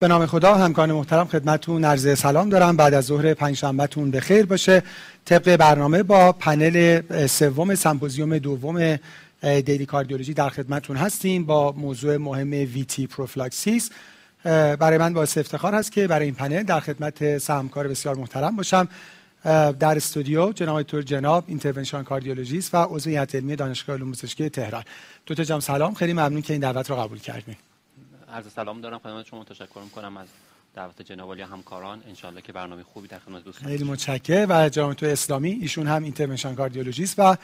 به نام خدا همکاران محترم خدمتتون عرض سلام دارم. بعد از ظهر پنجشنبهتون به خیر باشه. طبق برنامه با پنل سوم سمپوزیوم دوم Daily Cardiology در خدمتتون هستیم با موضوع مهم VTE prophylaxis. برای من باعث افتخار هست که برای این پنل در خدمت سه همکار بسیار محترم باشم. در استودیو جناب دکتر جناب interventional cardiologist و عضو هیئت علمی دانشگاه علوم پزشکی تهران. دو تا جام سلام خیلی ممنون که این دعوت رو قبول کردید عرض سلام دارم. خدمت شما تشکر می‌کنم از دعوت جناب یا همکاران. انشالله که برنامه خوبی در خدمت دوستان خیلی متشکرم. و جناب تو اسلامی ایشون هم اینترونشن کاردیولوژیست و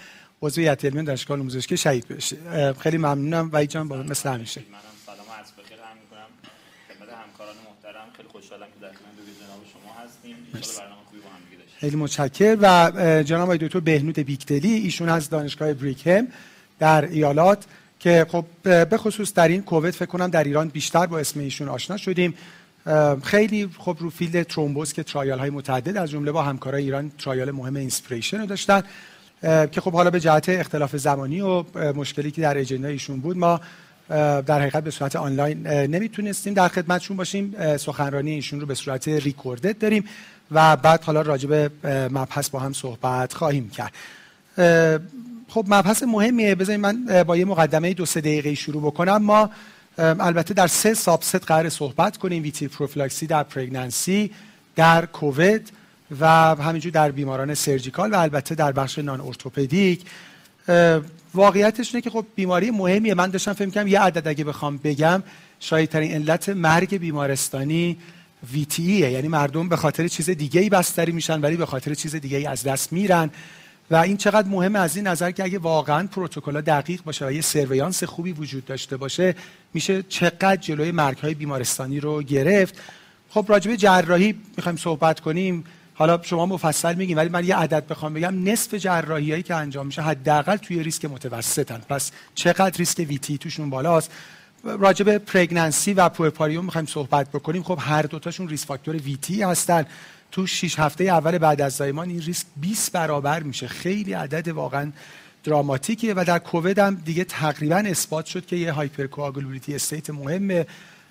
عضو هیئت علمی دانشگاه علوم پزشکی شهید بشه. خیلی ممنونم. و جان با مثل همیشه منم سلام. و عرض بخیر هم می‌کنم. خدمت همکاران محترم. خیلی خوشحالم که در خدمت جناب شما هستیم. ان برنامه خوبی با هم دیگه داشتیم خیلی متشکرم. و جناب آقای دکتر بهنود بیکتلی ایشون از دانشگاه بریکهم در ایالات که خب به خصوص در این کووید فکر کنم در ایران بیشتر با اسم ایشون آشنا شدیم. خیلی خب رو field ترومبوز که trial های متعدد از جمله با همکارای ایران trial مهم INSPIRATION رو داشتن که خب حالا به جهت اختلاف زمانی و مشکلی که در agenda ایشون بود ما در حقیقت به صورت آنلاین نمی‌تونستیم در خدمتشون باشیم. سخنرانی ایشون رو به صورت recorded داریم و بعد حالا راجع به مبحث با هم صحبت خواهیم کرد. خب مبحث مهمیه. بذارید من با یه مقدمه دو سه دقیقه شروع بکنم. ما البته در سه سابست قرار صحبت کنیم. ویتی پروفلاکسی در پرگنانسی در کووید و همینجور در بیماران سرجیکال و البته در بخش نان ارتوپدیک. واقعیتش اینه که خب بیماری مهمیه. من داشتم فکر کنم یه عدد اگه بخوام بگم شاید ترین علت مرگ بیمارستانی ویتیه یعنی مردم به خاطر چیز دیگه ای بستری میشن ولی به خاطر چیز دیگه ای از دست میرن. و این چقدر مهمه از این نظر که اگه واقعا پروتکل دقیق باشه و یه سرویانس خوبی وجود داشته باشه میشه چقدر جلوی مرگ های بیمارستانی رو گرفت. خب راجبه جراحی می‌خوایم صحبت کنیم. حالا شما مفصل میگیم ولی من یه عدد بخوام بگم. نصف جراحی هایی که انجام میشه حداقل توی ریسک متوسطن. پس چقدر ریسک ویتی توشون بالاست؟ راجب pregnancy و puerperium می‌خوایم صحبت بکنیم. خب هر دوتاشون risk factor VTE هستن. تو 6 هفته اول بعد از زایمان این ریسک 20 برابر میشه. خیلی عدد واقعا dramatic یه و در کووید هم دیگه تقریبا اثبات شد که یه hypercoagulability state مهمه.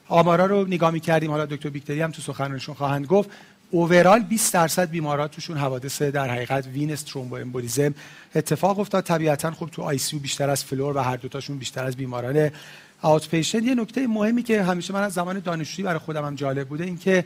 آمارا رو نگاه می‌کردیم. حالا دکتر بیکدلی هم تو سخنرانیشون خواهند گفت. overall 20 درصد بیمارا توشون حوادث در حقیقت venous thromboembolism اتفاق افتاد. طبیعتا خب تو ICU بیشتر از floor و هر دوتاشون بیشتر از بیماران outpatient یه نکته مهمی که همیشه من از زمان دانشجویی برای خودم هم جالب بوده این که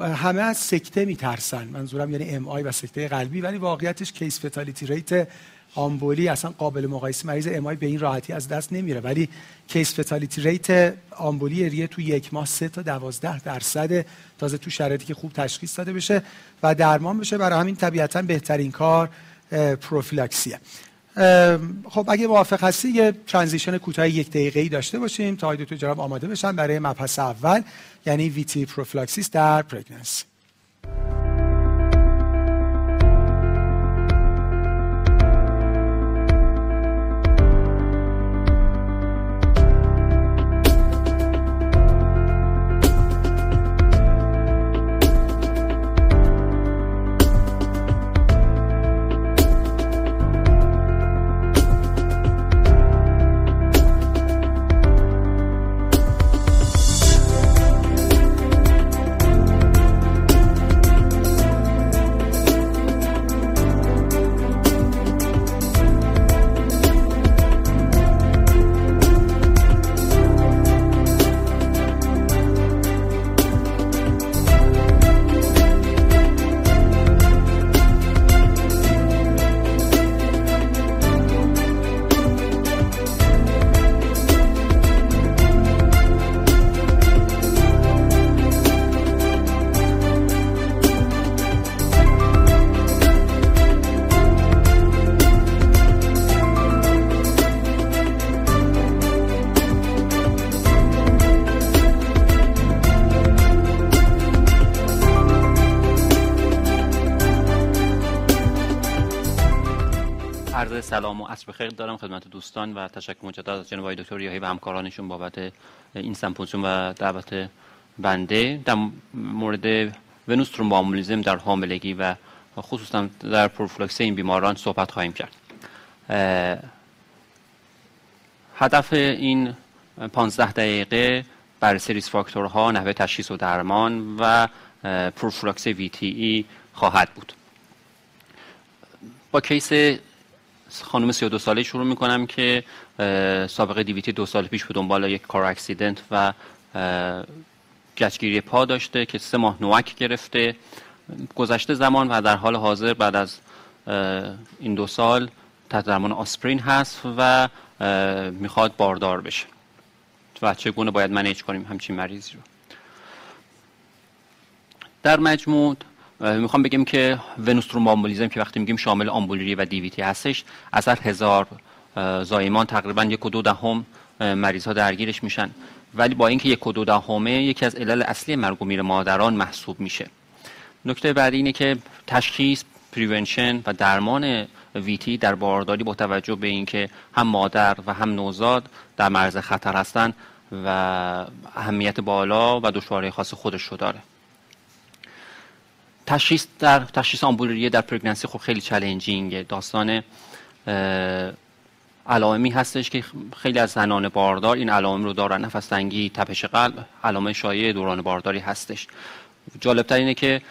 همه از سکته میترسن. منظورم یعنی MI و سکته قلبی ولی واقعیتش case fatality rate آمبولی اصلا قابل مقایسه مریض MI به این راحتی از دست نمیره. ولی case fatality rate آمبولی ریه تو یک ماه سه تا دوازده درصد. تازه تو شرایطی که خوب تشخیص داده بشه و درمان بشه. برای همین طبیعتا بهترین کار prophylaxis ه. خب اگه موافق هستی یه transition کوتاه یک دقیقه ای داشته باشیم تا دو جناب آماده بشن برای مبحث اول یعنی VTE prophylaxis در pregnancy سلام و عصر بخیر دارم خدمت دوستان و تشکر مجدد از جناب دکتر یاهی و همکارانشون بابت این سمپوزیوم و دعوت بنده. در مورد venous thromboembolism در حاملگی و خصوصا در prophylaxis این بیماران صحبت خواهیم کرد. هدف این 15 دقیقه بررسی risk factor ها نحوه تشخیص و درمان و prophylaxis ای خواهد بود. با کیس خانم 32 ساله شروع می‌کنم که سابقه دیویتی دو سال پیش به دنبال یک کار اکسیدنت و گچگیری پا داشته که سه ماه نوک گرفته. گذشته زمان و در حال حاضر بعد از این دو سال تحت درمان آسپرین هست و می‌خواد باردار بشه. و چگونه باید منیج کنیم همچین مریضی رو. در مجموع می‌خوام بگم که venous thromboembolism که وقتی میگیم شامل آمبولی ریه و DVT هستش از هر هزار زایمان تقریبا یک و دو دهم مریض ها درگیرش میشن. ولی با اینکه یک و دو دهمه یکی از علل اصلی مرگ و میر مادران محسوب میشه. نکته بعدی اینه که تشخیص prevention و درمان VTE در بارداری با توجه به اینکه هم مادر و هم نوزاد در مرز خطر هستند و اهمیت بالا و دشواری خاص خودش رو داره. تشخیص در تشخیص آمبولریه در پرگننسی خب خیلی چالنجینگه داستان علائمی هستش که خیلی از زنان باردار این علائم رو دارن. نفس تنگی تپش قلب علائم شایع دوران بارداری هستش. جالبتر اینه که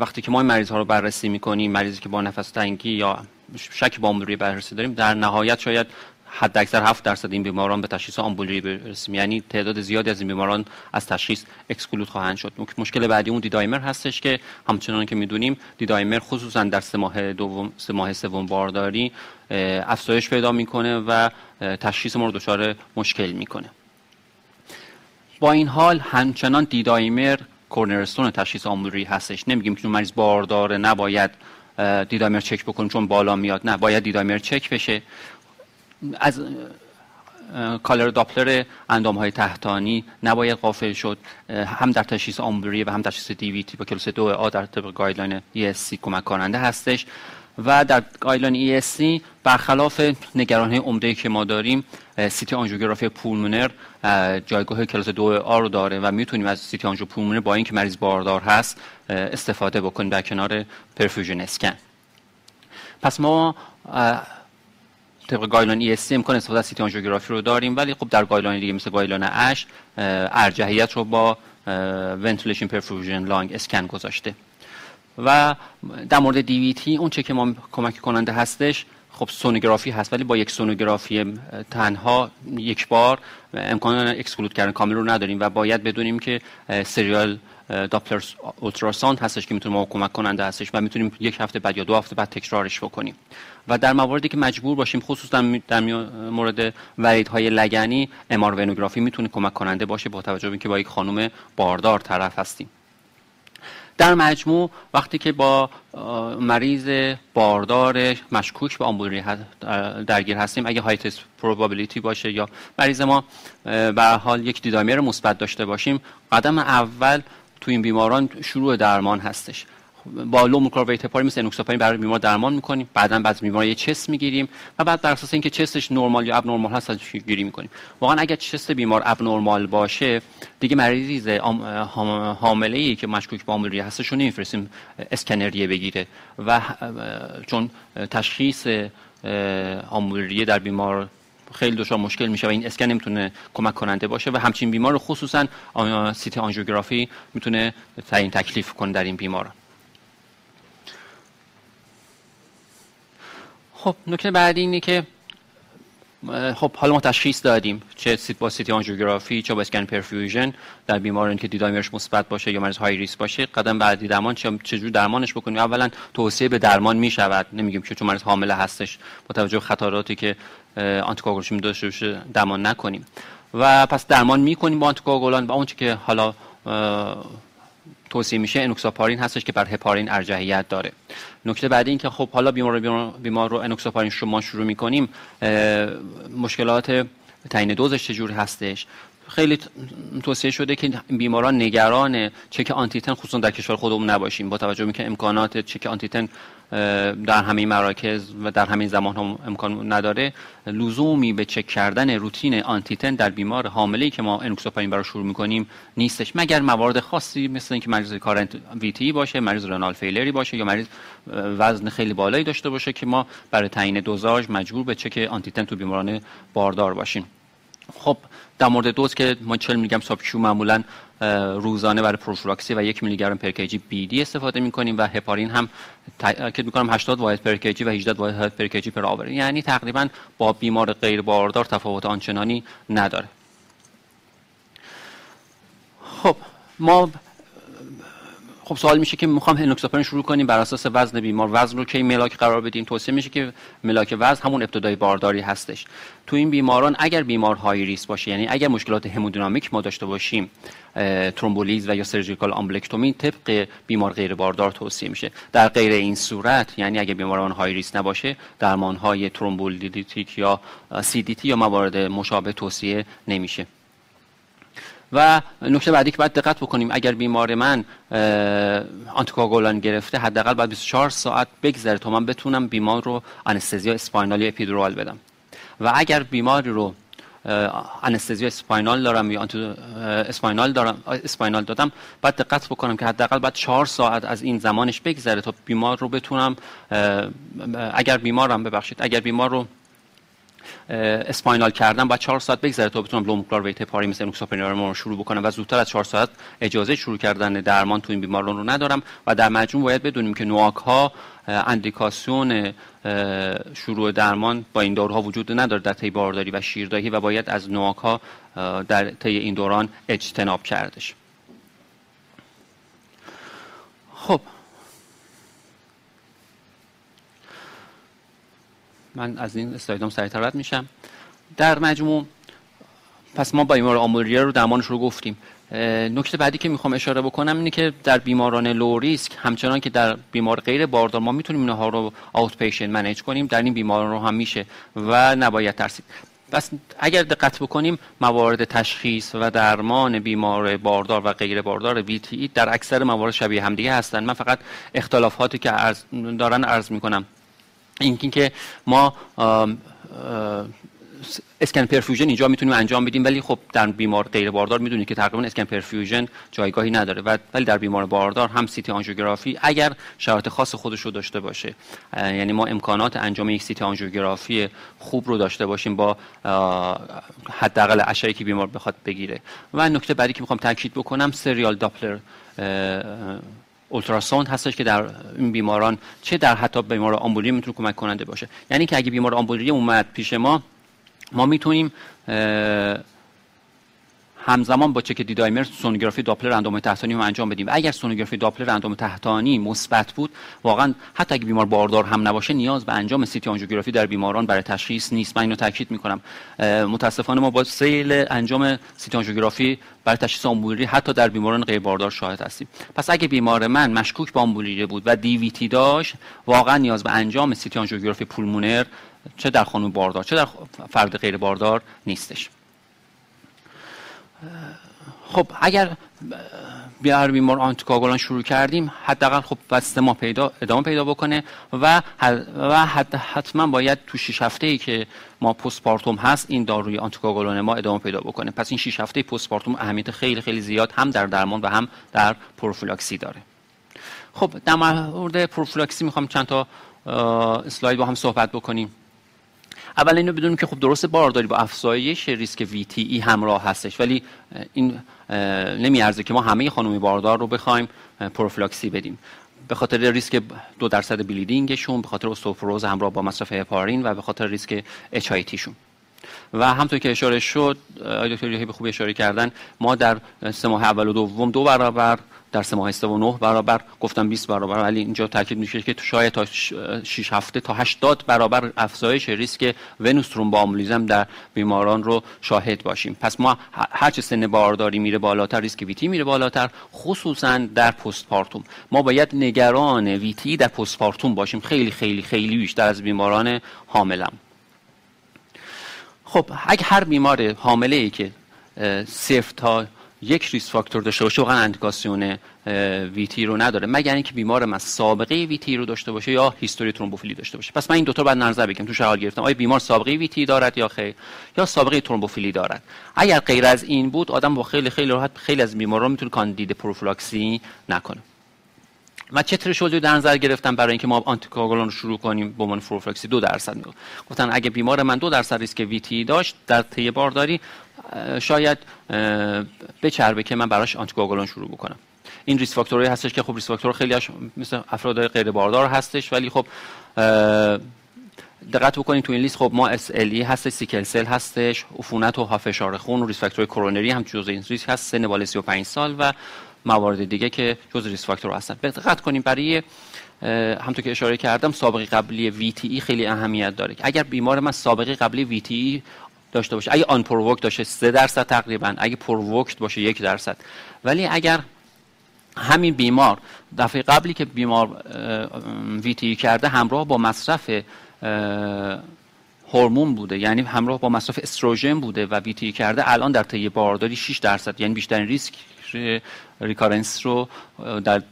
وقتی که ما این مریض ها رو بررسی می‌کنیم مریضی که با نفس تنگی یا شک با آمبولری بررسی داریم در نهایت شاید حد اکثر 7 درصد این بیماران به تشخیص آمبولری برسیم. یعنی تعداد زیادی از این بیماران از تشخیص اکسکلود خواهند شد. مشکل بعدی اون دیدایمر هستش که همچنان که می‌دونیم دیدایمر خصوصا در سه ماه دوم سه ماه سوم بارداری افزایش پیدا می‌کنه و تشخیص ما رو دچار مشکل می‌کنه. با این حال همچنان دیدایمر کورنرستون تشخیص آمبولری هستش. نمیگیم که مریض بارداره نباید D-dimer چک بکنیم چون بالا میاد. نه باید D-dimer چک بشه. از color Doppler اندام های تحتانی نباید غافل شد هم در تشخیص آمبولی و هم تشخیص DVT با کلوس دو آ در طبق guideline ESC کمک کننده هستش و در guideline ESC برخلاف نگرانی های عمده که ما داریم CT آنژیوگرافی پولمونر جایگاه کلاس دو آ رو داره و می‌تونیم از CT آنژیو پولمونر با اینکه مریض باردار هست استفاده بکنیم در کنار perfusion scan. پس ما طبق guideline ESC امکان استفاده از CT آنژیوگرافی رو داریم ولی خب در guideline دیگه مثل guideline ASH ارجحیت رو با ventilation perfusion lung scan گذاشته. و در مورد DVT اون چه که ما کمک کننده هستش خب سونوگرافی هست ولی با یک سونوگرافی تنها یک بار امکان exclude کردن کامل رو نداریم و باید بدونیم که سریال داپلر اولتراساند هستش که می‌تونه ما کمک کننده هستش و می‌تونیم یک هفته بعد یا دو هفته بعد تکرارش بکنیم. و در مواردی که مجبور باشیم خصوصا در مورد وریدهای لگنی امار ونوگرافی می‌تونه کمک کننده باشه با توجه به اینکه با یک خانم باردار طرف هستیم. در مجموع وقتی که با مریض باردار مشکوک به آمبولری درگیر هستیم اگه های تست پروبابیلیتی باشه یا مریض ما به حال یک D-dimer مثبت داشته باشیم قدم اول تو این بیماران شروع درمان هستش. با low molecular weight heparin مثل انوکساپارین برای بیمار درمان می‌کنیم. بعدا بعد بیمار یه chest می‌گیریم و بعد بر اساس اینکه chest ش نرمال یا abnormal هست ارزش گیری می‌کنیم. واقعا اگر chest بیمار abnormal باشه دیگه مریض حامله ای که مشکوک به آمبولی ریه هستش رو نمیفرستیم اسکن ریه بگیره. و چون تشخیص آمبولی ریه در بیمار خیلی دچار مشکل میشه و این اسکن نمی‌تونه کمک کننده باشه و همچین بیمار رو خصوصا CT آنژیوگرافی می‌تونه تعیین تکلیف کنه در این بیمار. خب نکته بعدی اینه که خب حالا ما تشخیص دادیم چه سیت با CT آنژیوگرافی چه با اسکن perfusion در بیماران که D-dimer ش مثبت باشه یا مریض high risk باشه. قدم بعدی درمان چجور درمانش بکنیم؟ اولا توصیه به درمان می شود نمیگیم که چون مریض حامله هستش. با توجه به خطراتی که آنتیکواگولشن داشته باشه درمان نکنیم. و پس درمان می‌کنیم با آنتیکواگولان و اونچه که حالا توصیه میشه انوکساپارین هستش که بر هپارین ارجحیت داره. نکته بعدی این که خب حالا بیمار رو بیمار رو انوکساپارین شما شروع می‌کنیم مشکلات تعیین دوزش چجور هستش؟ خیلی توصیه شده که بیماران نگران چک آنتیتن خصوصا در کشور خودمون نباشیم. با توجه به که امکانات چک آنتیتن در همه مراکز و در همین زمان هم امکان نداره. لزومی به چک کردن روتین anti-Xa در بیمار حامله که ما انوکساپارین برای شروع می‌کنیم نیستش. مگر موارد خاصی مثل اینکه مریض current VTE باشه مریض renal failure ای باشه یا مریض وزن خیلی بالایی داشته باشه که ما برای تعیین دوزاژ مجبور به چک anti-Xa تو بیماران باردار باشیم. خب در مورد دوز که ما 40 میلی گرم sub-Q معمولا روزانه برای پروفیلاکسی و یک میلی گرم per بی دی استفاده می‌کنیم و هپارین هم تاکید می‌کنم 80 واحد پر کیجی و 18 واحد پر کیجی پر آور یعنی تقریبا با بیمار غیر باردار تفاوت آنچنانی نداره. خب ما خب سوال میشه که می‌خوام هنوکساپرین شروع کنیم بر اساس وزن بیمار. وزن رو کی ملاک قرار بدیم؟ توصیه میشه که ملاک وزن همون ابتدای بارداری هستش. تو این بیماران اگر بیمار های ریس باشه یعنی اگر مشکلات همودینامیک ما داشته باشیم ترومبولیز و یا surgical embolectomy طبق بیمار غیر باردار توصیه میشه. در غیر این صورت یعنی اگر بیماران high risk نباشه درمان های ترومبولیتیک یا CDT یا موارد مشابه توصیه نمیشه. و نکته بعدی که باید دقت بکنیم اگر بیمار من آنتی‌کوآگولان گرفته حداقل باید 24 ساعت بگذره تا من بتونم بیمار رو anesthesia spinal یا epidural بدم. و اگر بیماری رو anesthesia spinal دارم یا spinal دارم spinal دادم باید دقت بکنم که حداقل بعد 4 ساعت از این زمانش بگذره تا بیمار رو بتونم اگر بیمارم ببخشید اگر بیمار رو spinal کردن بعد 4 ساعت بگذره تا بتونم low molecular weight heparin مثل انوکساپارین رو شروع بکنم و زودتر از 4 ساعت اجازه شروع کردن درمان تو این بیماران رو ندارم و در مجموع باید بدونیم که NOAC ها اندیکاسیون شروع درمان با این داروها وجود نداره در طی بارداری و شیردهی و باید از نواک ها در طی این دوران اجتناب کردش. خب من از این اسلایدام سریعتر رد میشم. در مجموع پس ما با بیمار آمولیه رو درمانش رو گفتیم. نکته بعدی که می‌خوام اشاره بکنم اینه که در بیماران لو ریسک همچنان که در بیمار غیر باردار ما می‌تونیم اینها رو آوت پیشنت منیج کنیم در این بیماران رو هم میشه و نباید ترسید. پس اگر دقت بکنیم موارد تشخیص و درمان بیمار باردار و غیر باردار وی در اکثر موارد شبیه همدیگه هستند من فقط اختلافاتی که دارن عرض می‌کنم. اینکه که ما اسکن پرفیوژن اینجا می‌تونیم انجام بدیم ولی خب در بیمار غیر باردار می‌دونید که تقریبا اسکن پرفیوژن جایگاهی نداره. و ولی در بیمار باردار هم سیتی آنژیوگرافی اگر شرایط خاص خودش رو داشته باشه یعنی ما امکانات انجام یک سیتی آنژیوگرافی خوب رو داشته باشیم با حداقل اشعه‌ای که بیمار بخواد بگیره. و نکته بعدی که می‌خوام تاکید بکنم سریال داپلر اولتراساوند هستش که در این بیماران چه در حتی بیمار آمبولی می‌تونه کمک کننده باشه. یعنی که اگه بیمار آمبولی اومد پیش ما ما می‌تونیم همزمان با چک دیدایمر سونوگرافی داپلر اندام تحتانی رو انجام بدیم. اگر سونوگرافی داپلر اندام تحتانی مثبت بود واقعا حتی اگه بیمار باردار هم نباشه نیاز به انجام CT آنژیوگرافی در بیماران برای تشخیص نیست. من اینو تاکید می‌کنم. متاسفانه ما با سیل انجام CT آنژیوگرافی برای تشخیص آمبولی حتی در بیماران غیر باردار شاهد هستیم. پس اگه بیمار من مشکوک به آمبولی بود و DVT داشت واقعا نیاز به انجام CT آنژیوگرافی پولمونر چه در خانم باردار چه در فرد غیر باردار نیستش. خب اگر بیار بیمار آنتیکاگولان شروع کردیم حداقل خب بسته ما پیدا ادامه پیدا بکنه و و حتما باید تو 6 هفته ای که ما پست پارتوم هست این داروی آنتیکاگولان ما ادامه پیدا بکنه. پس این 6 هفته پست پارتوم اهمیت خیلی خیلی زیاد هم در درمان و هم در پروفیلاکسی داره. خب در مورد پروفیلاکسی می‌خوام چند تا اسلاید با هم صحبت بکنیم. اول اینو بدونیم که خب درست بارداری با افزایش ریسک ای همراه هستش ولی این نمیارزه که ما همه خانومی باردار رو بخوایم پروفیلاکسی بدیم. به خاطر ریسک دو درصد بلیدینگشون به خاطر استوپروز همراه با مصرف هپارین و به خاطر ریسک اچ تیشون. و همطور که اشاره شد دکتر به خوبی اشاره کردن ما در سه ماه اول و دوم دو برابر در سه ماه و نه برابر گفتم 20 برابر ولی اینجا تاکید میشه که شاید تا 6 هفته تا 80 برابر افزایش ریسک venous thromboembolism در بیماران رو شاهد باشیم. پس ما هر چه سن بارداری میره بالاتر ریسک VTE میره بالاتر خصوصا در postpartum ما باید نگران VTE در postpartum باشیم. خیلی خیلی خیلی بیشتر از بیماران حاملم. خب اگه هر بیمار حامله ای که صفر تا یک risk factor داشته باشه واقعا اندیکاسیون VTE رو نداره. مگر اینکه بیمار من سابقه VTE رو داشته باشه یا history ترومبوفیلی داشته باشه. پس من این دو تا بعد نظر بگم. تو شهال گرفتم. آیا بیمار سابقه VTE دارد یا خیر؟ یا سابقه ترومبوفیلی دارد؟ اگر غیر از این بود آدم با خیلی خیلی راحت خیلی از بیماران می‌تونه کاندید پروفیلاکسی نکنه. و چه threshold ی در نظر گرفتن برای اینکه ما آنتی‌کوآگولان رو شروع کنیم به عنوان پروفیلاکسی؟ دو درصد. میگه گفتن اگه بیمار من دو درصد ریسک VTE داشت در طی بارداری شاید بچربه که من براش آنتی‌کوآگولان شروع بکنم. این risk factor ی هستش که خب risk factor خیلی هاش مثل افراد غیر باردار هستش ولی خب دقت بکنید تو این لیست خب ما SLE هست sickle cell هستش عفونت و فشار خون و risk factor کرونری هم جزء این ریسک هست سن بالا 35 سال و موارد دیگه که جزء risk factor هستن. دقت کنیم برای همونطور که اشاره کردم سابقه قبلی VTE خیلی اهمیت داره. اگر بیمار من سابقه قبلی VTE داشته باشه. اگه unprovoked داشته 3 درصد تقریبا. اگه provoked باشه یک درصد. ولی اگر همین بیمار دفعه قبلی که بیمار ویتی کرده همراه با مصرف هورمون بوده. یعنی همراه با مصرف استروژن بوده و ویتی کرده الان در طی بارداری 6 درصد. یعنی بیشترین ریسک ریکارنس رو در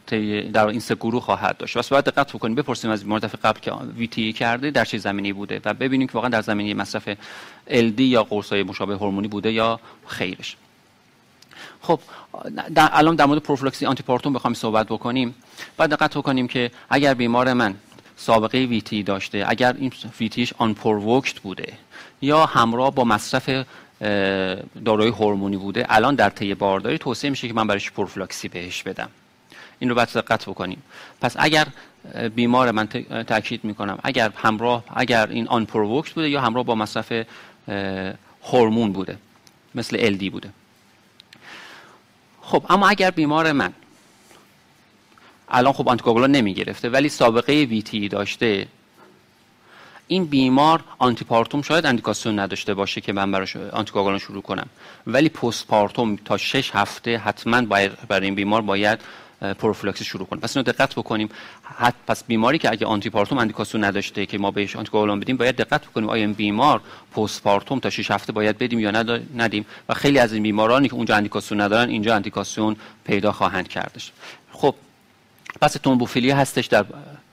در این سه گروه خواهد داشت. واسه باید دقت بکنیم. بپرسیم از بیمار دفعه قبل که ویتی کرده در چه زمینی بوده و ببینیم که واقعا در زمینه مصرف LD یا قرصای مشابه هورمونی بوده یا خیرش. خب در الان در مورد پروفیلاکسی antepartum بخوام صحبت بکنیم. باید دقت بکنیم که اگر بیمار من سابقه VTE داشته اگر این VTE ش unprovoked بوده یا همراه با مصرف داروی هورمونی بوده الان در طی بارداری توصیه میشه که من برایش پروفیلاکسی بهش بدم. این رو باید دقت بکنیم. پس اگر بیمار من تاکید می‌کنم اگر همراه اگر این unprovoked بوده یا همراه با مصرف هورمون بوده مثل LD بوده. خب اما اگر بیمار من الان خب آنتیکوگولان نمی گرفته ولی سابقه ویتی داشته این بیمار آنتیپارتوم شاید اندیکاسیون نداشته باشه که من براش آنتیکوگولان شروع کنم. ولی پست پارتوم تا 6 هفته حتما برای این بیمار باید پروفیلاکسی شروع کنیم پس اینو دقت بکنیم. حت پس بیماری که اگه آنتی پارتوم اندیکاسیون نداشته که ما بهش آنتیکوگولان بدیم باید دقت بکنیم آیا این بیمار post partum تا 6 هفته باید بدیم یا ندیم. و خیلی از این بیمارانی که اونجا اندیکاسیون ندارن اینجا اندیکاسیون پیدا خواهند کردش. خب پس ترومبوفیلی هستش در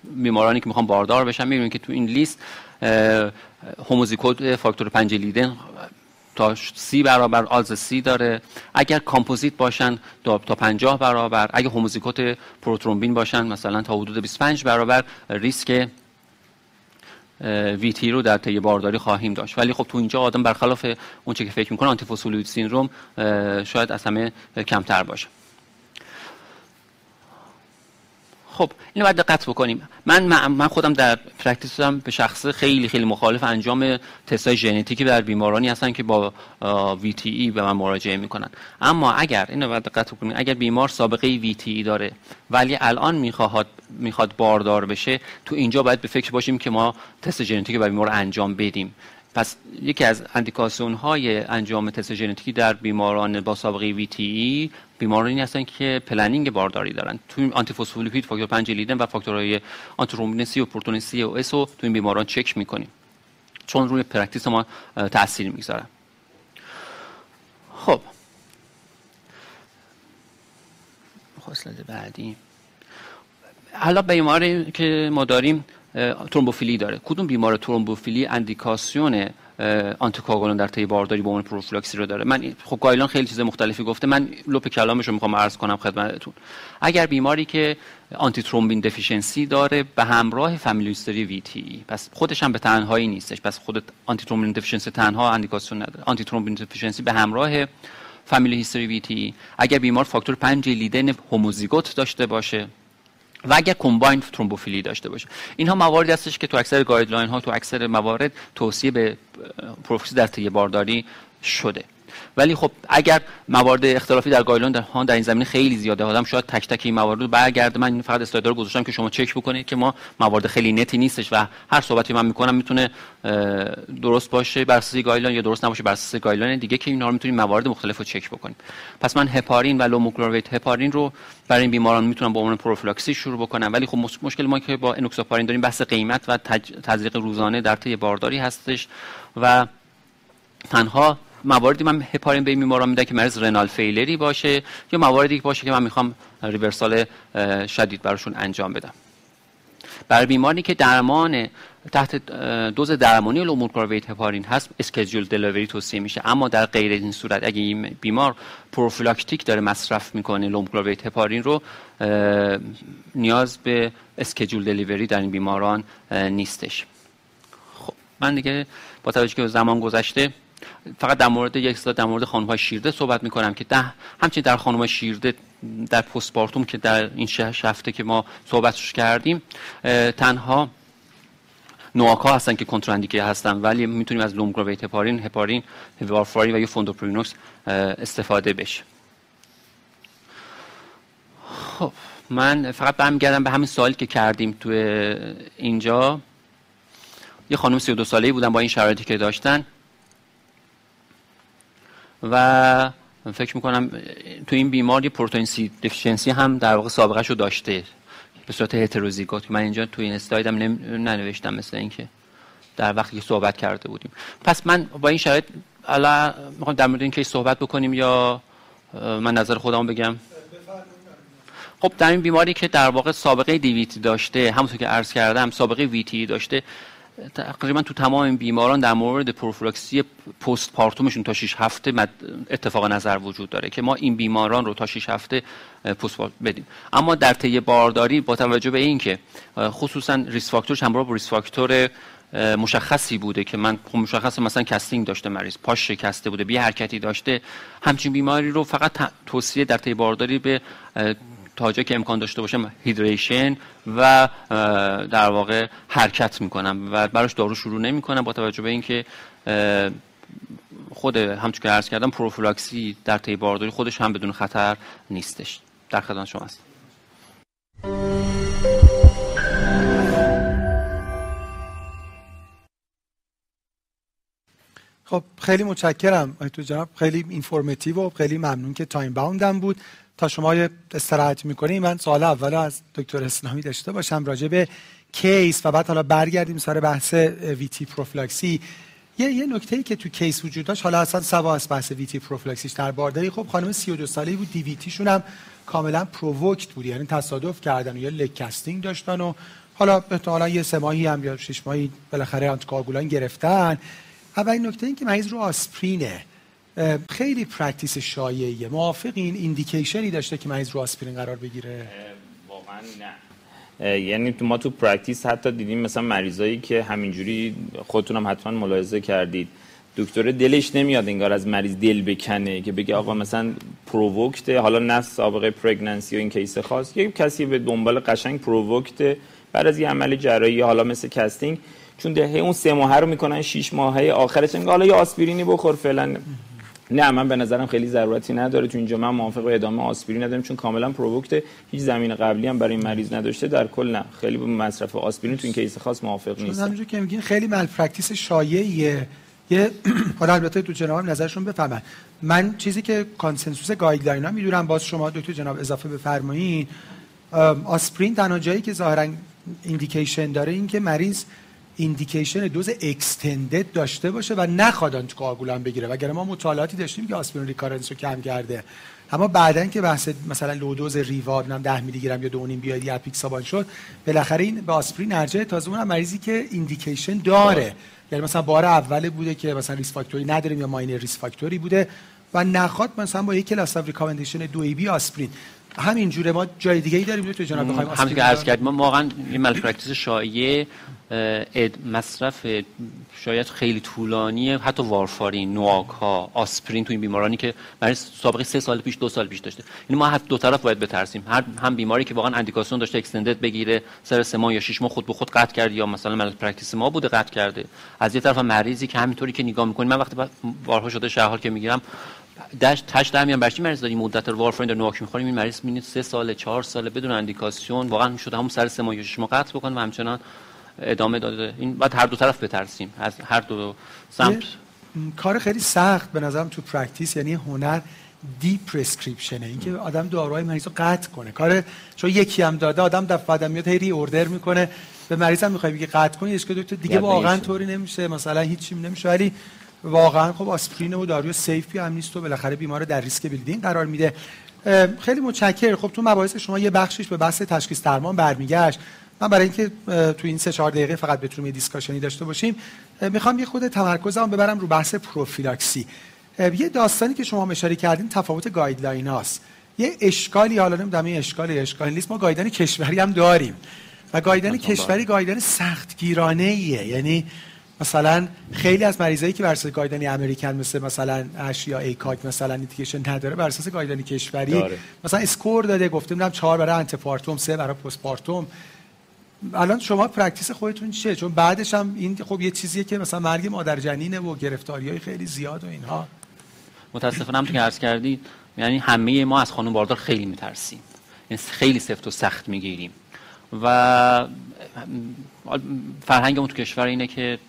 بیمارانی که می‌خوان باردار بشن. می‌بینید که تو این لیست homozygote factor 5 Leiden تا سی برابر آلز سی داره. اگر کامپوزیت باشن تا 50 برابر. اگر homozygote پروترومبین باشن مثلا تا حدود 25 برابر ریسک ویتی رو در طی بارداری خواهیم داشت. ولی خب تو اینجا آدم برخلاف اون چه که فکر می‌کنه آنتی فوسفولیپید سیندروم شاید از همه کمتر باشه. خب اینو باید دقت بکنیم. من من خودم در پرکتیسم به شخص خیلی خیلی مخالف انجام تستای ژنتیکی در بیمارانی هستن که با ای به من مراجعه می‌کنن. اما اگر اینو باید دقت بکنیم اگر بیمار سابقه ای داره ولی الان می‌خواد می‌خواد باردار بشه تو اینجا باید به فکر باشیم که ما تست ژنتیکی برای بیمار انجام بدیم. پس یکی از اندیکاسیون های انجام تست ژنتیکی در بیماران با سابقه VTE بیمارانی هستن که planning بارداری دارن تو antiphospholipid factor 5 Leiden و فاکتورهای آنتی سی و پروتئین C و S رو تو این بیماران چک می‌کنیم. چون روی practice ما تاثیر می‌گذارن خب. اسلاید بعدی. حالا بیماری که ما داریم ترومبوفیلی داره. کدوم بیمار ترومبوفیلی اندیکاسیون آنتیکواگولان در طی بارداری به عنوان پروفیلاکسی رو داره؟ من خب guideline خیلی چیز مختلفی گفته. من لپ کلامش رو می‌خوام عرض کنم خدمتتون. اگر بیماری که antithrombin deficiency داره به همراه family history VTE پس خودش هم به تنهایی نیستش. پس خود antithrombin deficiency تنها اندیکاسیون نداره. antithrombin deficiency به همراه family history VTE اگر بیمار فاکتور 5 Leiden homozygote داشته باشه و اگر combined thrombophilia داشته باشه. اینها مواردی هستش که تو اکثر guideline ها تو اکثر موارد توصیه به پروفیلاکسی در طی بارداری شده. ولی خب اگر موارد اختلافی در guideline ها در این زمینه خیلی زیاده آدم شاید تک تک این موارد رو برگرده. من فقط اسلاید رو گذاشتم که شما چک بکنید که ما موارد خیلی نتی نیستش و هر صحبتی من می‌کنم می‌تونه درست باشه بر اساس یا درست نباشه بر اساس guideline دیگه که اینا رو می‌تونیم موارد مختلف رو چک بکنیم. پس من هپارین و low molecular weight heparin رو برای این بیماران می‌تونم با عنوان پروفیلاکسی شروع بکنم. ولی خب مشکل ما که با انوکساپارین داریم بحث قیمت و تزریق روزانه در طی بارداری هستش و تنها مواردی من هپارین به این بیماران میده که مریض renal failure ی باشه یا مواردی باشه که من می‌خوام reversal شدید براشون انجام بدم. برای بیماری که درمان تحت دوز درمانی low molecular weight heparin هست schedule delivery توصیه میشه. اما در غیر این صورت اگه این بیمار prophylactic داره مصرف می‌کنه low molecular weight heparin رو نیاز به schedule delivery در این بیماران نیستش. خب من دیگه با توجه که زمان گذشته فقط در مورد یک اسلاید در مورد خانم های شیرده صحبت می‌کنم که ده همچنین در خانم شیرده در postpartum که در این شش هفته که ما صحبتش کردیم تنها NOAC ها هستن که کنتراندیکه هستن ولی می‌تونیم از low molecular weight heparin هپارین وارفارین و یا فونداپارینوکس استفاده بشه. خب من فقط برمیگردم به همین سوالی که کردیم تو اینجا. یه خانم 32 ساله‌ای بودن با این شرایطی که داشتن. و فکر می‌کنم تو این بیمار یه پروتئین سی دفیشنسی هم در واقع سابقه رو داشته به صورت هتروزیگوت من اینجا تو این اسلایدم ننوشتم مثل اینکه در وقتی که صحبت کرده بودیم. پس من با این شرایط الان می‌خوام در مورد این کیس صحبت بکنیم یا من نظر خودم بگم. خب در این بیماری که در واقع سابقه دیویتی داشته همونطور که عرض کردم سابقه ویتی داشته تقریبا تو تمام بیماران در مورد پروفیلاکسی post partum شون تا 6 هفته اتفاق نظر وجود داره که ما این بیماران رو تا 6 هفته پست بدیم. اما در طی بارداری با توجه به اینکه خصوصا risk factor ش همراه با risk factor مشخصی بوده که من خب مشخص مثلا casting داشته مریض پاش شکسته بوده بی حرکتی داشته همچین بیماری رو فقط توصیه در طی بارداری به تا جایی که امکان داشته باشم hydration و در واقع حرکت می‌کنم و براش دارو شروع نمی‌کنم با توجه به اینکه خود همچون که عرض کردم پروفیلاکسی در طی بارداری خودش هم بدون خطر نیستش. در خدمت شما هستم خب خیلی متشکرم دکتر جناب. خیلی informative و خیلی ممنون که time bound م بود. تا شما استراحت می‌کنیم من سوال اول از دکتر اسلامی داشته باشم راجع به case و بعد حالا برگردیم سر بحث VTE prophylaxis. یه یه نکته ای که تو case وجود داشت حالا اصلا سوا از بحث VTE prophylaxis ش در بارداری. خب خانم 32 ساله‌ای بود DVT شون هم کاملا provoked بود یعنی تصادف کردن و یا لک داشتن و حالا احتمالاً یه سه ماهی هم یا شش ماهی بالاخره آنتیکواگولان گرفتن. اولین نکته این که مریض رو آسپرینه خیلی practice شایعیه. موافقین indication ی داشته که مریض رو آسپرین قرار بگیره؟ واقعا نه. یعنی ما تو practice حتی دیدیم مثلا مریضایی که همینجوری خودتون هم حتما ملاحظه کردید. دکتر دلش نمیاد انگار از مریض دل بکنه که بگه آقا مثلا provoked حالا نه سابقه pregnancy و این case خاص. یه کسی به دنبال قشنگ provoked بعد از یه عمل جراحی حالا مثل casting چون دهه اون سه ماهه رو می‌کنن 6 ماهه آخرش انگار حالا یه آسپرینی بخور فعلا نه من به نظرم خیلی ضرورتی نداره. تو اینجا من موافق ادامه آسپرین ندارم چون کاملا provoked هیچ زمینه قبلی هم برای این مریض نداشته. در کل نه خیلی به مصرف آسپرین تو این case خاص موافق نیست. همونجوری که میگین خیلی مال practice شایعیه. یه حالا البته دکتر جناب نظرشون بفهمن. من چیزی که consensus guideline ها می‌دونم باز شما دکتر جناب اضافه بفرمایید آسپرین تنها جایی که ظاهرا indication داره این که مریض indication دوز extended داشته باشه و نخواد آنتیکواگولان بگیره. وگرنه ما مطالعاتی داشتیم که آسپرین recurrence رو کم کرده. اما بعدا که بحث مثلا low dose rivaro نم 10 میلی گرم یا 2.5 بیاد apixaban شد بالاخره این به آسپرین ارجحه تازه اون مریضی که indication داره. یعنی مثلا بار اول بوده که مثلا risk factor ی نداریم یا minor risk factor ی بوده و نخواد مثلا با یک class of recommendation 2b آسپرین. همین جوره ما جای دیگه ای داریم تو جناب بخوایم همین که عرض کردیم. ما واقعا این malpractice شایعه مصرف شاید خیلی طولانی حتی وارفارین NOAC ها آسپرین تو این بیمارانی که برای سابقه سه سال پیش دو سال پیش داشته. این ما حتی دو طرف باید بترسیم. هر هم بیماری که واقعا اندیکاسیون داشته اکستندد بگیره سر سه ماه یا شش ماه خود به خود قطع کرد یا مثلا مال پرکتیس ما بوده قطع کرده. از یه طرف مریضی که همینطوری که نگاه می‌کنیم من وقتی بارها شده شهر که می‌گیرم داش تاش در میان برچی مریض داریم؟ مدت وارفرین در نواک می‌خوریم. این مریض مینید سه سال چهار ساله بدون اندیکاسیون. واقعا می‌شد همون سر سه ماه ماه قطع بکنه و همچنان ادامه داده. این بعد هر دو طرف بترسیم. از هر دو سمت. کار خیلی سخت به نظرم تو practice یعنی هنر deprescription ه اینکه آدم داروهای مریض رو قطع کنه. کار چون یکی هم داده آدم دفعه بعدم میاد هی reorder می‌کنه. به مریض هم می‌خوای بگی قطع کنی که دکتر دیگه واقعا طوری نمیشه مثلا هیچی نمیشه. ولی واقعا خب آسپرین و داروی safe ی هم نیست و بالاخره بیمار در ریسک bleeding قرار میده. خیلی متشکرم. خب تو مباحث شما یه بخشش به بحث تشخیص درمان برمیگشت. من برای اینکه تو این سه چهار دقیقه فقط بتونیم یه discussion ی داشته باشیم می‌خوام یه خود تمرکزم ببرم رو بحث پروفیلاکسی. یه داستانی که شما اشاره کردین تفاوت guideline هاست. یه اشکالی حالا نمی‌دونم این اشکال اشکال نیست ما guideline کشوری هم داریم. و guideline کشوری guideline سختگیرانه ایه یعنی مثلا خیلی از مریضایی که بر اساس guideline ی American مثل مثلا ASH یا ACOG مثلا indication نداره بر اساس guideline ی کشوری داره. مثلا score داده گفته میدم 4 برای antepartum 3 برای postpartum. الان شما practice خودتون چیه؟ چون بعدش هم این خب یه چیزیه که مثلا مرگ مادر جنینه و گرفتاری های خیلی زیاد و اینها. متاسفانه هم که عرض کردید یعنی همه ما از خانم باردار خیلی میترسیم. یعنی خیلی سفت و سخت می‌گیریم. و فرهنگمون تو کشور اینه که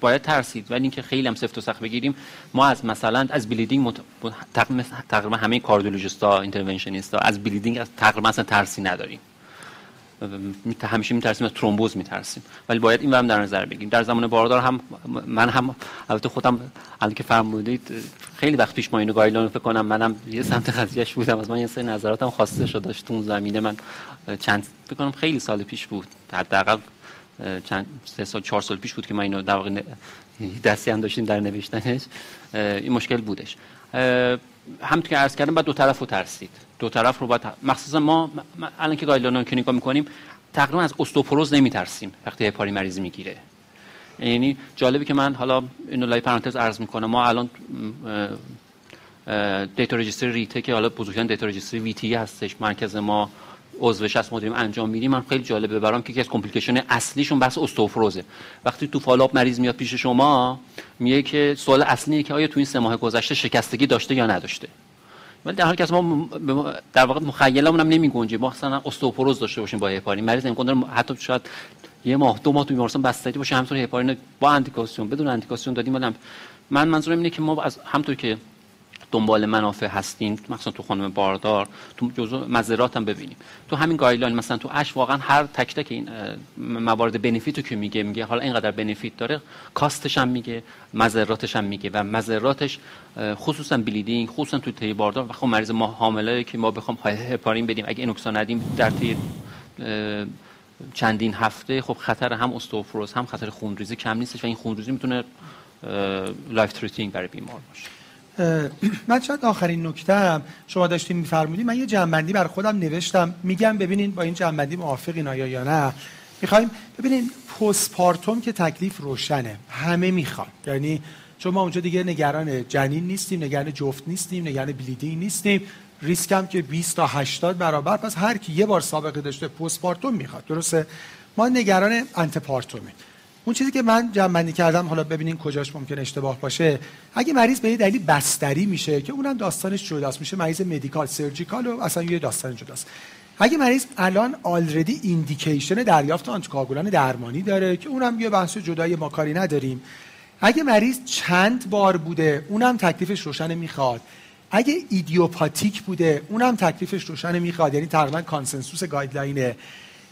باید ترسید. ولی اینکه خیلی هم سفت و سخت بگیریم ما از مثلا از bleeding مت... تقریبا همه کاردیولوژیستا interventionist ا از bleeding از تقریبا اصلا ترسی نداریم. همیشه میترسیم از ترومبوز میترسیم. ولی باید این هم در نظر بگیریم. در زمان باردار هم من هم البته خودم الان که فرمودید خیلی وقت پیش ما اینو guideline فکر کنم منم یه سمت قضیهش بودم. از من یه سری نظراتم خواسته شد داشت تو زمینه. من چند فکر کنم خیلی سال پیش بود. حداقل چند سه سال چهار سال پیش بود که ما اینو در واقع دستی هم داشتیم در نوشتنش. این مشکل بودش. همونطور که عرض کردم باید دو طرف رو ترسید. دو طرف رو باید مخصوصا ما الان که guideline کلینیکا می‌کنیم تقریبا از استئوپروز نمیترسیم وقتی هپارین مریض می‌گیره. یعنی جالبی که من حالا اینو لای پرانتز عرض می‌کنم. ما الان data registry RIETE که حالا بزرگترین data registry VTE هستش. مرکز ما عضوش هست ما انجام میدیم من خیلی جالبه برام که یکی از complication اصلیشون بحث استئوپروزه. وقتی تو follow up مریض میاد پیش شما میگه که سوال اصلی که آیا تو این سه ماه گذشته شکستگی داشته یا نداشته. ولی در حالی که ما در واقع مخیلمون هم نمی گنجه ما مثلا استئوپروز داشته باشیم با هپارین. مریض امکان حتی شاید یه ماه دو ماه تو بیمارستان بستری باشه. همونطور هپارین با اندیکاسیون بدون اندیکاسیون دادیم. ولی من منظورم اینه که ما از همونطور که دنبال منافع هستیم مثلا تو خانم باردار تو جزء مضرات هم ببینیم. تو همین guideline مثلا تو ASH واقعا هر تک تک این موارد benefit و که میگه میگه حالا اینقدر benefit داره cost ش هم میگه مضراتش هم میگه و مضراتش خصوصا bleeding خصوصا تو تی باردار و خب مریض ما حامله که ما بخوام هپارین بدیم. اگه اینوکسا ندیم در طی چندین هفته خب خطر هم استئوپروز هم خطر خونریزی کم نیستش و این خونریزی می‌تونه life threatening برای بیمار باشه. من شاید آخرین نکته شما داشتین میفرمودین. من یه جمع‌بندی بر خودم نوشتم. میگم ببینین با این جمع‌بندی موافقین آیا یا نه. می‌خوایم ببینین postpartum که تکلیف روشنه. همه می‌خوان. یعنی چون ما اونجا دیگه نگران جنین نیستیم نگران جفت نیستیم نگران bleeding نیستیم. ریسک هم که 20 تا 80 برابر. پس هر کی یه بار سابقه داشته postpartum می‌خواد. درسته؟ ما نگران antepartum یم. اون چیزی که من جمع کردم حالا ببینین کجاش ممکن اشتباه باشه اگه مریض به یه دلیل بستری میشه که اونم داستانش جداست میشه مریض medical surgical و اصلا یه داستان جداست. اگه مریض الان already indication دریافت آنتی‌کواگولان درمانی داره که اونم یه بحث جدای ما کاری نداریم. اگه مریض چند بار بوده اونم تکلیفش روشن می‌خواد. اگه idiopathic بوده اونم تکلیفش روشن می‌خواد یعنی تقریبا consensus guideline ه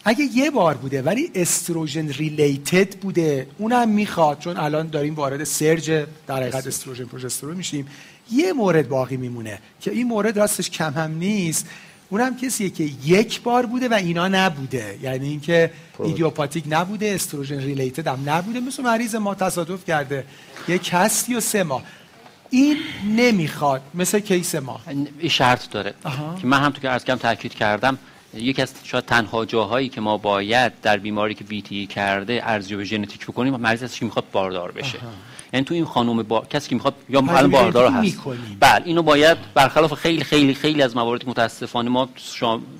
اگه یه بار بوده ولی estrogen related بوده. اونم می‌خواد چون الان داریم وارد surge در حقیقت استروژن پروژسترون میشیم. یه مورد باقی میمونه که این مورد راستش کم هم نیست. اونم کسیه که یک بار بوده و اینا نبوده. یعنی اینکه idiopathic نبوده estrogen related هم نبوده. مثل مریض ما تصادف کرده. یک هستی و سه ماه. این نمی‌خواد. مثل case ما. این شرط داره. که من هم تو که از کم تاکید کردم یکی از شاید تنها جاهایی که ما باید در بیماری که ویتی کرده ارزیابی ژنتیک بکنیم مریض که می‌خواد باردار بشه. یعنی تو این خانم با کسی که می‌خواد یا الان باردار هست. بله اینو باید برخلاف خیلی خیلی خیلی از موارد متاسفانه ما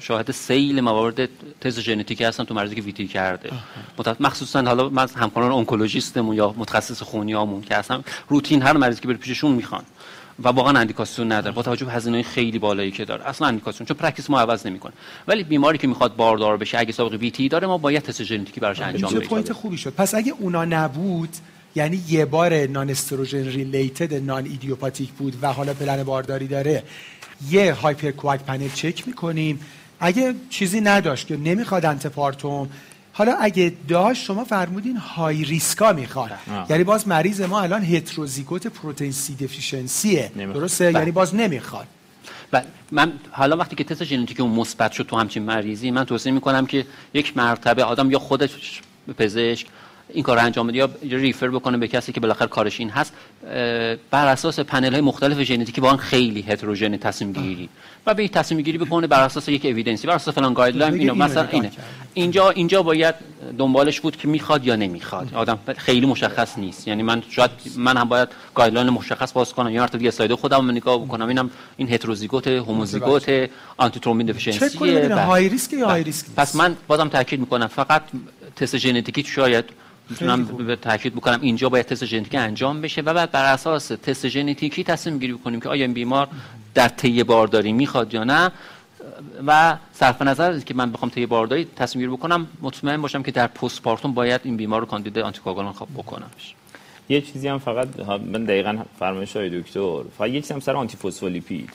شاهد سیل موارد تز ژنتیکی هستن تو مریضی که ویتی کرده. مخصوصا حالا من همکاران اونکولوژیستمون یا متخصص خونیامون که اصلا روتین هر مریضی که بره پیششون می‌خوان. و واقعا اندیکاسیون نداره. با توجه به هزینه خیلی بالایی که داره. اصلا اندیکاسیون چون practice ما عوض نمی‌کنه. ولی بیماری که می‌خواد باردار بشه اگه سابقه VTE داره ما باید تست ژنتیکی براش انجام بدیم. point خوبی شد. پس اگه اونا نبود یعنی یه بار non estrogen related non idiopathic بود و حالا پلن بارداری داره یه hyper coag panel چک می‌کنیم. اگه چیزی نداشت که نمی‌خواد antepartum حالا اگه داشت شما فرمودین high risk ا می‌خواد. یعنی باز مریض ما الان heterozygote protein C deficiency ه. درسته؟ بله. یعنی باز نمی‌خواد. و من حالا وقتی که تست ژنتیکی اون مثبت شد تو همچین مریضی من توصیه می‌کنم که یک مرتبه آدم یا خودش پزشک این کار انجام بده یا refer بکنه به کسی که بالاخره کارش این هست بر اساس پنل های مختلف ژنتیکی با خیلی هتروژن تصمیم گیری. و به تصمیم گیری بکنه بر اساس یک evidence ی بر اساس فلان guideline اینو مثلا اینه. اینجا اینجا باید دنبالش بود که می‌خواد یا نمی‌خواد. آدم خیلی مشخص نیست. یعنی من شاید من هم باید guideline مشخص باز کنم. یا مرتبه دیگه اسلاید خودم نگاه بکنم. اینم این heterozygote homozygote antithrombin deficiency high risk یا high risk پس من بازم تاکید می‌کنم. فقط تست ژنتیکی شاید می‌تونم به تاکید بکنم اینجا باید تست ژنتیکی انجام بشه و بعد بر اساس تست ژنتیکی تصمیم گیری بکنیم که آیا این بیمار در طی بارداری می‌خواد یا نه. و صرف نظر از که من بخوام طی بارداری تصمیم گیری بکنم مطمئن باشم که در postpartum باید این بیمار رو کاندید آنتیکواگولان خواب بکنمش یه چیزی هم فقط من دقیقاً فرمایش های دکتر فقط یک چیزی هم سر antiphospholipid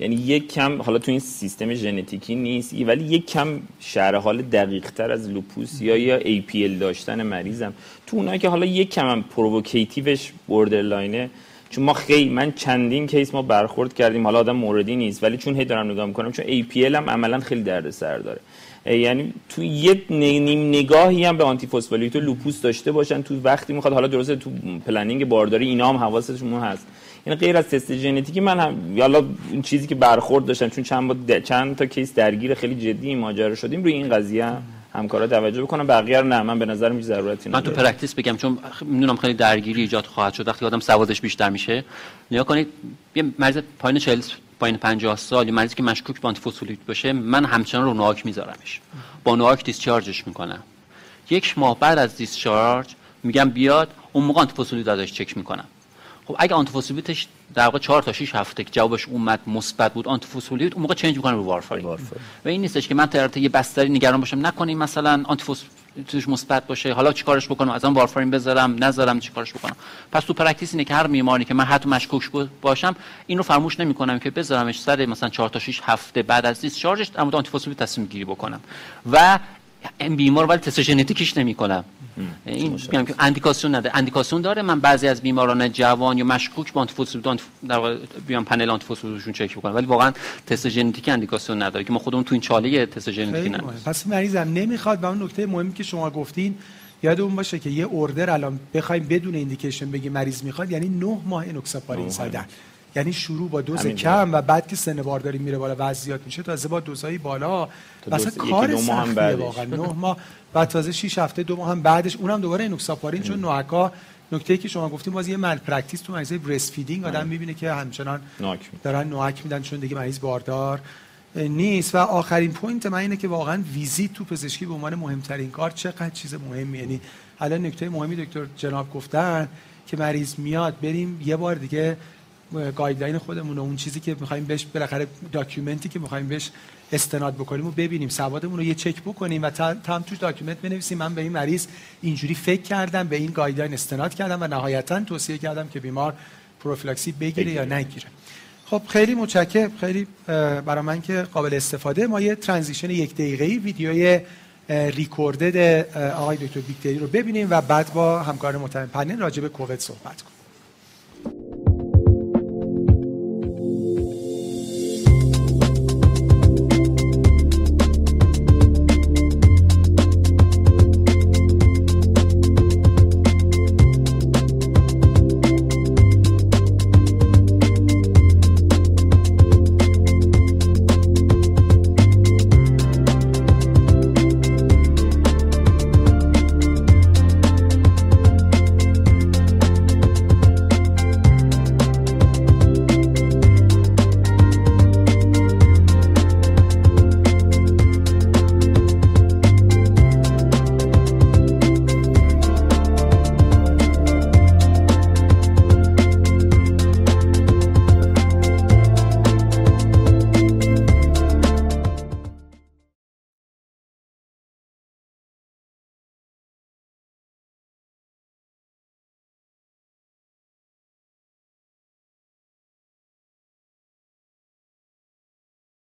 یعنی یک کم حالا تو این سیستم ژنتیکی نیست ولی یک کم شرح حال دقیق تر از لوپوس یا یا APL داشتن مریضم. تو اونایی که حالا یک کم هم provocative ش borderline ه چون ما خیلی من چندین case ما برخورد کردیم حالا آدم موردی نیست ولی چون هی دارم نگاه می‌کنم چون APL هم عملا خیلی دردسر داره. یعنی تو یه نیم نگاهی هم به antiphospholipid و لوپوس داشته باشن تو وقتی می‌خواد حالا درسته تو planning بارداری اینا هم حواستشون هست. یعنی غیر از تست ژنتیکی من هم حالا این چیزی که برخورد داشتم چون چند چند تا case درگیر خیلی جدی ماجرا شدیم روی این قضیه همکارا توجه بکنم. بقیه رو نه من به نظر میاد ضرورتی من تو practice بگم چون می‌دونم خیلی درگیری ایجاد خواهد شد. وقتی آدم سوادش بیشتر میشه نیا کنید یه مریض پایین 40 پایین 50 سال مریضی که مشکوک به آنتیفوسفولیت باشه من همچنان رو نواک میذارمش. با نواک دیسچارجش می‌کنم. یک ماه بعد از دیسچارج میگم بیاد اون موقع آنتیفوسفولیت ازش چک می‌کنم. خب اگه آنتیفوسفولیتش در واقع 4 تا 6 هفته که جوابش اومد مثبت بود آنتیفوسفولیت اون موقع چنج می‌کنه رو وارفارین و این نیستش که من در یه بستری نگران باشم. نکنیم مثلا آنتیفوسفولیتش مثبت باشه حالا چیکارش بکنم؟ از آن وارفارین بذارم نذارم چیکارش بکنم؟ پس تو practice اینه که هر بیماری که من حتی مشکوک باشم این رو فراموش نمی‌کنم که بذارمش سر مثلا 4 تا 6 هفته بعد از discharge ش در مورد antiphospholipid تصمیم گیری بکنم. و این بیمار ولی تست ژنتیکیش نمی‌کنم. این میگم که اندیکاسیون نده. اندیکاسیون داره من بعضی از بیماران جوان یا مشکوک با antiphospholipid در واقع بیام panel antiphospholipid شون چک بکنم ولی واقعا تست ژنتیک اندیکاسیون نداره که ما خودمون تو این چاله تست ژنتیکی نداریم. پس مریضم نمی‌خواد و اون نکته مهمی که شما گفتین یادمون باشه که یه order الان بخوایم بدون indication بگی مریض می‌خواد یعنی 9 ماه انوکساپارین زدن یعنی شروع با دوز کم و بعد که سن بارداری میره بالا وزن زیاد میشه تازه با دوزهای بالا. مثلا کار سختیه واقعا. نه ماه بعد تازه 6 هفته دو ماه هم بعدش. اونم دوباره انوکساپارین چون NOAC ا نکته که شما گفتیم باز یه malpractice تو مریض breastfeeding آدم می‌بینه که همچنان دارن NOAC میدن چون دیگه مریض باردار نیست. و آخرین point من اینه که واقعا ویزیت تو پزشکی به عنوان مهمترین کار چقدر چیز مهمی یعنی الان نکته مهمی دکتر جناب گفتن که مریض میاد بریم یه بار دیگه guideline خودمون و اون چیزی که می‌خوایم بهش بالاخره document ی که می‌خوایم بهش استناد بکنیم و ببینیم. سوادمون رو یه چک بکنیم و تا توش document بنویسیم. من به این مریض اینجوری فکر کردم به این guideline استناد کردم و نهایتا توصیه کردم که بیمار پروفیلاکسی بگیره یا نگیره. خب خیلی متشکرم. خیلی برای من که قابل استفاده. ما یه transition یک دقیقه‌ای ویدیوی ریکوردد آقای دکتر بیکتری رو ببینیم و بعد با همکار محترم پنل راجع به کووید صحبت کنیم.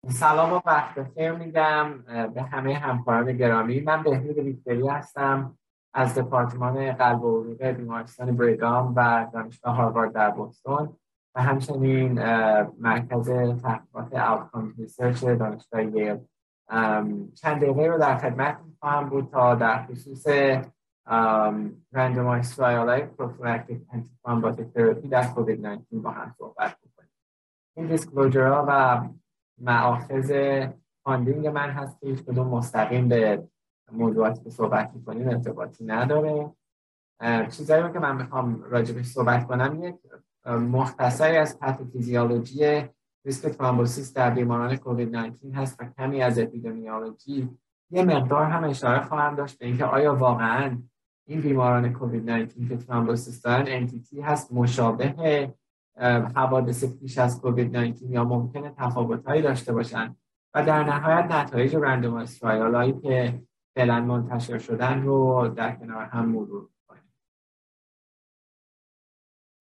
سلام و وقت بخیر میدم به همه همکاران گرامی. من بهنود بیکدلی هستم از دپارتمان قلب و عروق بیمارستان بریگام و دانشگاه هاروارد در بوستون و همچنین مرکز تحقیقات outcome research دانشگاه ییل چند دقیقه رو در خدمت خواهم بود تا در خصوص randomized trial های prophylactic antithrombotic therapy در کووید 19 با هم صحبت بکنیم. این disclosure ها و مآخذ funding من هست که هیچ کدوم مستقیم به موضوعاتی که صحبت می‌کنیم ارتباطی نداره. چیزایی که من می‌خوام راجبش صحبت کنم یک مختصری از پاتوفیزیولوژی ریسک thrombosis در بیماران کووید 19 هست و کمی از اپیدمیولوژی. یه مقدار هم اشاره خواهم داشت به اینکه آیا واقعا این بیماران کووید 19 که thrombosis دارن entity هست مشابه حوادث پیش از کووید 19 یا ممکنه تفاوتهایی داشته باشن و در نهایت نتایج randomized trial هایی که فعلا منتشر شدن رو در کنار هم مرور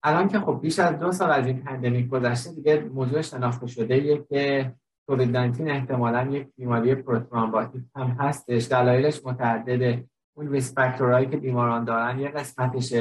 الان که خب بیش از دو سال از این pandemic گذشته دیگه موضوع شناخته شده که کووید 19 احتمالا یک بیماری prothrombotic هم هستش. دلایلش متعدده. اون risk factor هایی که بیماران دارن یه قسمتش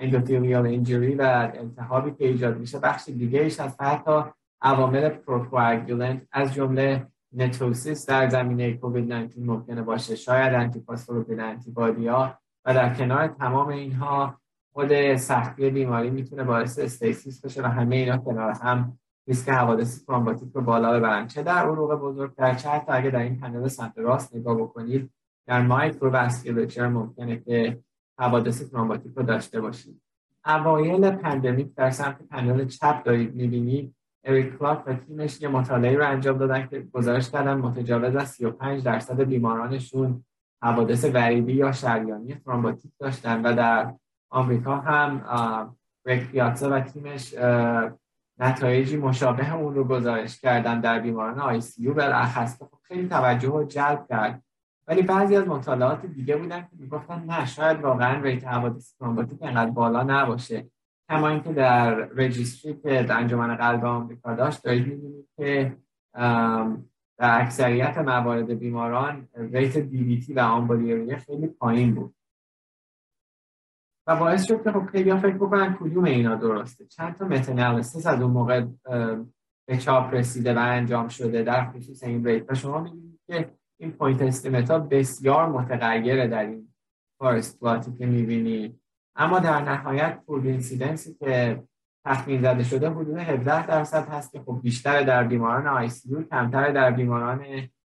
endothelial injury و التهابی که ایجاد میشه بخش دیگه ایش از حتی عوامل procoagulant از جمله NETosis در زمینه کووید 19 ممکنه باشه. شاید antiphospholipid antibody ا و در کنار تمام اینها خود سختی بیماری می‌تونه باعث stasis بشه و همه اینا کنار هم ریسک حوادث thrombotic رو بالا ببرن. چه در عروق بزرگتر چه حتی اگه در این پنل سمت راست نگاه بکنید در microvasculature ممکنه که حوادث thrombotic رو داشته باشید اوایل pandemic در سمت پنل چپ دارید می‌بینید اریک کلاک و تیمش یه مطالعه رو انجام دادن که گزارش کردن متجاوز از 35 درصد بیمارانشون حوادث وریدی یا شریانی thrombotic داشتن و در آمریکا هم گرگ پیاتزا و تیمش نتایجی مشابه اون رو گزارش کردن در بیماران ICU. بالاخص خب خیلی توجه رو جلب کرد. ولی بعضی از مطالعات دیگه بودن که می‌گفتن نه شاید واقعا rate حوادث thrombotic انقدر بالا نباشه. کما اینکه در registry که در انجمن قلب آمریکا داشت دارید می‌بینید که در اکثریت موارد بیماران rate DVT و آمبولی ریه خیلی پایین بود. و باعث شد که خب خیلی فکر بکنن کدوم اینا درسته. چند تا meta-analysis از اون موقع به چاپ رسیده و انجام شده. در خصوص این rate. و شما می‌بینید که این point estimate ها بسیار متغیره در این forest plot ی که می‌بینید. اما در نهایت pooled incidence ی که تخمین زده شده حدود 17 درصد هست که خب بیشتر در بیماران ICU کمتر در بیماران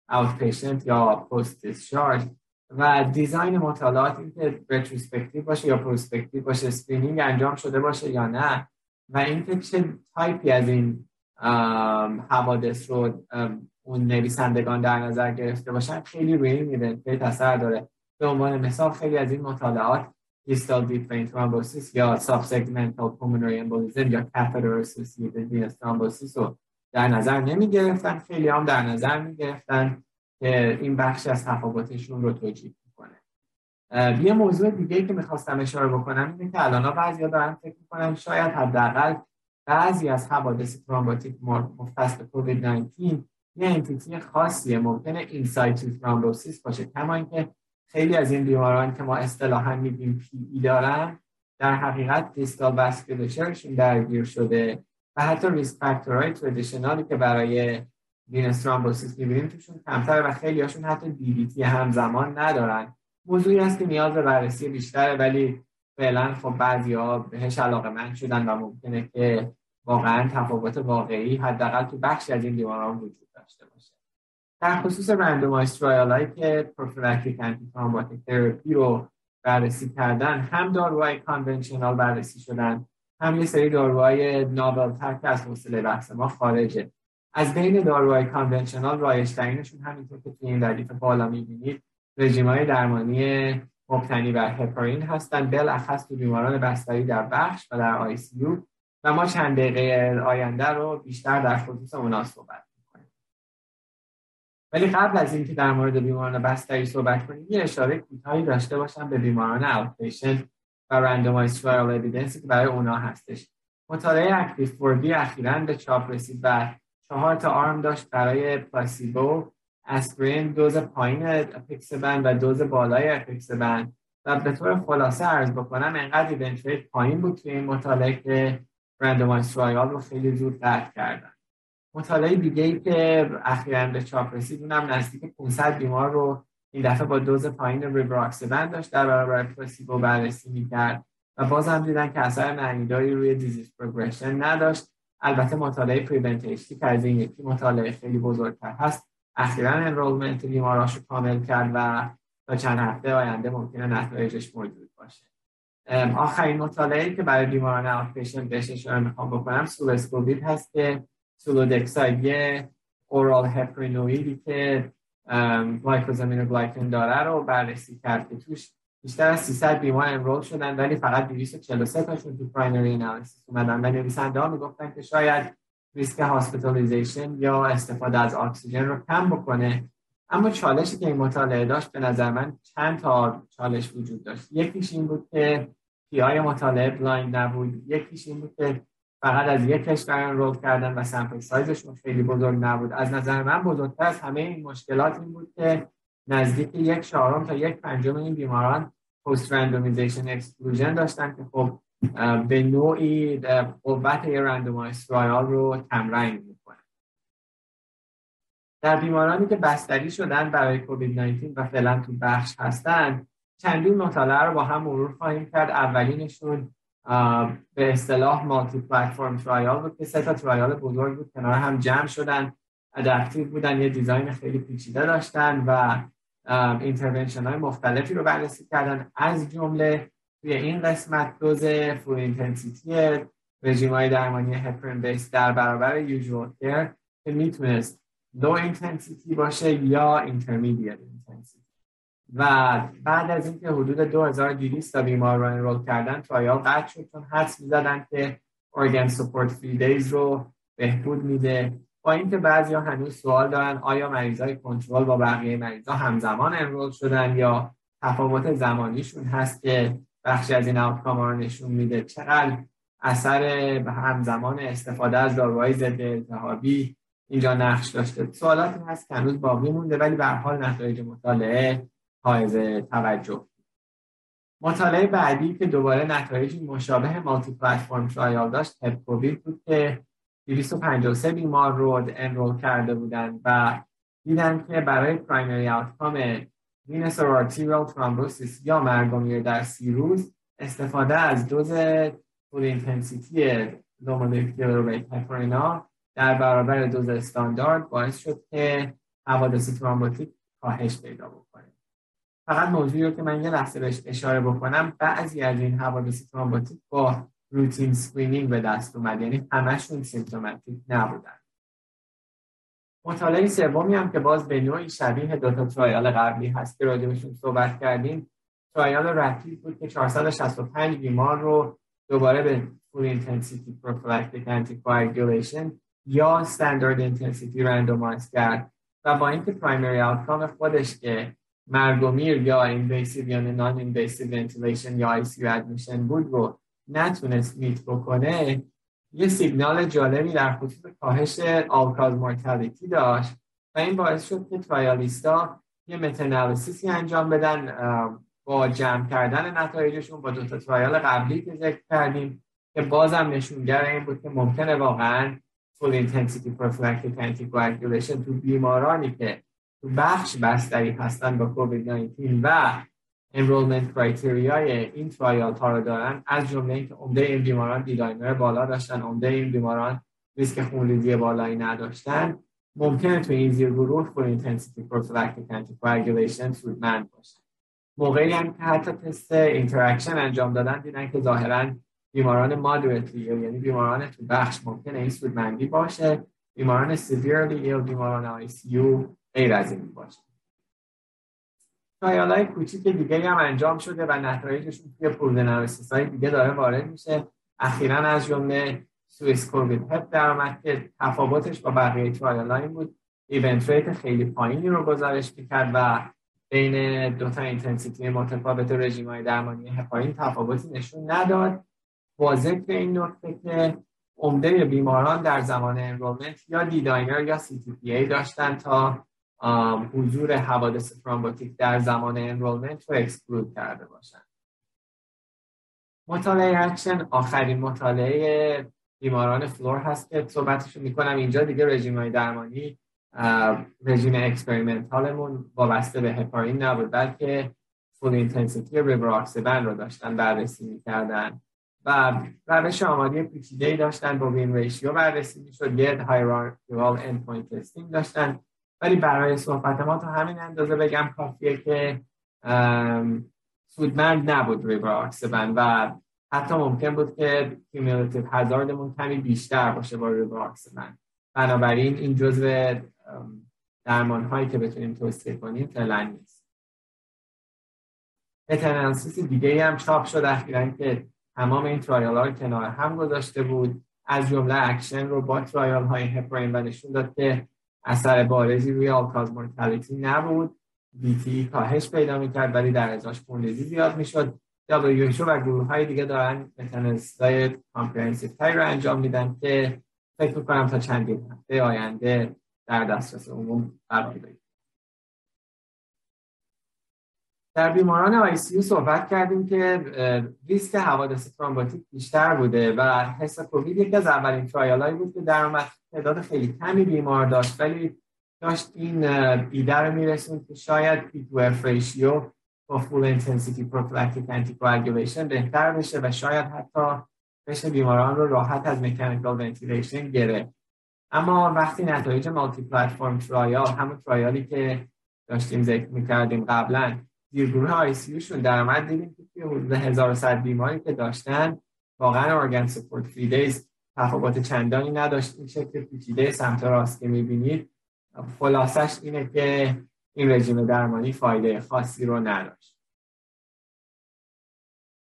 outpatient یا post-discharge و design مطالعات این که retrospective باشه یا prospective باشه screening انجام شده باشه یا نه. و اینکه چه تایپی از این حوادث رو اون نویسندگان در نظر گرفته باشن خیلی روی این event تاثیر داره. به عنوان مثال خیلی از این مطالعات distal deep vein thrombosis یا subsegmental pulmonary embolism یا catheter associated venous thrombosis رو در نظر نمی گرفتن خیلی هم در نظر می گرفتن که این بخش از تفاوتشون رو توجیه می‌کنه. یه موضوع دیگه که می‌خواستم اشاره بکنم اینه که الان بعضی دارن فکر می‌کنن شاید حداقل بعضی از حوادث thrombotic مختص به کووید 19 یه entity خاصیه ممکنه in situ thrombosis باشه. کما اینکه خیلی از این بیماران که ما اصطلاحا میگیم PE دارن در حقیقت distal vasculature شون درگیر شده و حتی risk factor های traditional ی که برای venous thrombosis می‌بینیم توشون کمتر و خیلی هاشون حتی DVT همزمان ندارن. موضوعی هست که نیاز به بررسی بیشتره ولی فعلا خب بعضی ها بهش علاقه‌مند شدن و ممکنه که واقعا تفاوت واقعی حداقل تو بخشی از این بیماران وجود داشته باشه. در خصوص randomized trial هایی که prophylactic antithrombotic therapy رو بررسی کردن هم داروهای conventional بررسی شدن هم یه سری داروهای novel تر که از حوصله بحث ما خارجه. از بین داروهای conventional رایج‌ترینشون همینطور که توی این ردیف بالا می‌بینید های درمانی مبتنی بر هپارین هستند بالاخص تو بیماران بستری در بخش و در ICU و ما چند دقیقه آینده رو بیشتر در خصوص اونا صحبت می‌کنیم. ولی قبل از اینکه در مورد بیماران بستری صحبت کنیم یه اشاره کوتاهی داشته باشم به بیماران outpatient و randomized trial evidence ی که برای اونا هستش. مطالعه ACTIV-4B اخیراً به چاپ رسید و چهار تا arm داشت برای placebo آسپرین دوز پایین apixaban و دوز بالای apixaban و به طور خلاصه عرض بکنم انقدر event پایین بود توی این مطالعه که randomized trial رو خیلی زود قطع کردن. مطالعه دیگه ای که اخیرا به چاپ رسید اونم نزدیک 500 بیمار رو این دفعه با دوز پایین ریبراکسبن داشت در برابر placebo بررسی می‌کرد و باز هم دیدن که اثر معنیداری روی disease progression نداشت. البته مطالعه PREVENT-HD که از این یکی مطالعه خیلی بزرگتر هست اخیرا enrollment بیماراش رو کامل کرد و تا چند هفته آینده ممکنه نتایجش موجود باشه. آخرین مطالعه که برای بیماران outpatient بهش اشاره می‌خوام بکنم SulesCOVID هست که sulodexide یه oral heparinoid ی که glycosaminoglycan داره رو بررسی کرد که توش بیشتر از 300 بیمار enroll شدن ولی فقط 243 تاشون تو primary analysis اومدن. و نویسنده ها می‌گفتن که شاید risk hospitalization یا استفاده از اکسیژن رو کم بکنه. اما چالشی که این مطالعه داشت به نظر من چند تا چالش وجود داشت. یکیش این بود که PI مطالعه blind نبود. یکیش این بود که فقط از یک کشور enroll کردن و sample size شون خیلی بزرگ نبود. از نظر من بزرگتر از همه این مشکلات این بود که نزدیک یک چهارم تا یک پنجم این بیماران post-randomization exclusion داشتن که خب به نوعی قوت randomized trial رو کمرنگ در بیمارانی که بستری شدن برای کووید 19 و فعلا تو بخش هستن چندین مطالعه رو با هم مرور خواهیم کرد. اولینشون به اصطلاح multiplatform trial بود که سه تا trial بزرگ بود کنار هم جمع شدن adaptive بودن یه design خیلی پیچیده داشتن و intervention های مختلفی رو بررسی کردن. از جمله توی این قسمت دوز full intensity رژیم های درمانی heparin-based در برابر usual care که می‌تونست low intensity باشه یا intermediate intensity و بعد از اینکه حدود 2200 تا بیمار رو enroll کردن trial قطع شد چون حدس می‌زدن که organ support free days رو بهبود میده. با اینکه بعضی ها هنوز سوال دارن آیا مریض های کنترل با بقیه مریض ها همزمان enroll شدن یا تفاوت زمانیشون هست که بخشی از این آوتکام رو نشون میده؟ چقدر اثر همزمان استفاده از داروهای ضد التهابی اینجا نقش داشته. سوالاتی هست که هنوز باقی مونده ولی به حال نتایج مطالعه حائز توجه. مطالعه بعدی که دوباره نتایج مشابه مالتی پلتفرم ترایال داشت هپ کووید بود که 253 بیمار رو انرول کرده بودن و دیدن که برای primary outcome venous arterial thrombosis یا مرگومیر در سی روز استفاده از دوز full intensity low molecular weight heparin ا در برابر دوز استاندارد باعث شد که حوادث thrombotic کاهش پیدا بکنه فقط موضوعی رو که من یه لحظه بهش اشاره بکنم بعضی از این حوادث thrombotic با routine screening به دست اومد یعنی همشون symptomatic نبودن. مطالعه سومی هم که باز به نوعی شبیه دو تا trial قبلی هست که راجبشون صحبت کردیم trial RAPID بود که 465 بیمار رو دوباره به full intensity prophylactic anticoagulation یا standard intensity randomize کرد و با اینکه primary outcome خودش که مرگومیر یا invasive یا non-invasive ventilation یا ICU admission بود رو نتونست meet بکنه یه سیگنال جالبی در خصوص کاهش all-cause mortality داشت. و این باعث شد که trialist ا یه meta-analysis ی انجام بدن با جمع کردن نتایجشون با دو تا trial قبلی که ذکر کردیم که بازم نشونگر این بود که ممکنه واقعا full intensity prophylactic anticoagulation تو بیمارانی که تو بخش بستری هستن با کووید 19 و enrollment criteria ی این trial ها رو دارن از جمله اینکه عمده این بیماران D-dimer بالا داشتن عمده این بیماران ریسک خونریزی بالایی نداشتن. ممکنه تو این زیر گروه full intensity prophylactic anticoagulation سودمند باشه. موقعی هم که حتی تست interaction انجام دادن دیدن که ظاهرا بیماران moderately یعنی بیماران تو بخش ممکنه این سودمندی باشه بیماران severely یا بیماران ICU غیر از این باشه. trial های کوچیک دیگه هم انجام شده و نتایجشون توی pool های دیگه داره وارد میشه. اخیرا از جمله Swiss COVID-HEP در که تفاوتش با بقیه trial بود. event rate خیلی پایینی رو گزارش می‌کرد و بین دو تا intensity متفاوت رژیم های درمانی هپارین تفاوتی نشون نداد. با ذکر این نکته که عمده بیماران در زمان enrollment یا D-dimer یا CTPE داشتن تا حضور حوادث thrombotic در زمان enrollment رو exclude کرده باشند مطالعه اکشن آخرین مطالعه بیماران floor هست که صحبتشو می‌کنم. اینجا دیگه رژیم های درمانی رژیم experimental مون وابسته به هپارین نبود بلکه full intensity rivaroxaban رو داشتن بررسی می‌کردن. و روش آماری پیچیده ای داشتن با win ratio بررسی می‌شد یه hierarchical endpoint testing داشتن. ولی برای صحبت ما تا همین اندازه بگم کافیه که سودمند نبود ریبراکسبن و حتی ممکن بود که cumulative hazard مون کمی بیشتر باشه با ریبراکسبن بنابراین این جزء درمان هایی که بتونیم توصیه کنیم فعلا نیست. meta-analysis دیگه هم چاپ شد اخیرا که تمام این trial ها کنار هم گذاشته بود. از جمله اکشن رو با trial های heparin و نشون داد که اثر بارزی روی all-cause mortality نبود. VTE کاهش پیدا می‌کرد ولی در ازاش خونریزی زیاد می‌شد. WHO و گروه های دیگه دارن meta-analysis های comprehensive تری رو انجام میدن که فکر می‌کنم تا چندین هفته آینده در دسترس عموم قرار بگیره در بیماران ICU صحبت کردیم که ریسک حوادث thrombotic بیشتر بوده و HESACOVID یکی از اولین trial هایی بود که در اومد. تعداد خیلی کمی بیمار داشت ولی داشت این ایده رو میرسون که شاید P to F ratio با full intensity prophylactic anticoagulation بهتر بشه و شاید حتی بشه بیماران رو راحت از mechanical ventilation گرفت. اما وقتی نتایج multiplatform trial همون trial ی که داشتیم ذکر می‌کردیم قبلا زیرگروه در آمد دیدیم که توی حدود 1100 بیماری که داشتن واقعا organ support free days تفاوت چندانی نداشت. این شکل پیچیده سمت راست که می‌بینید خلاصش اینه که این رژیم درمانی فایده خاصی رو نداشت.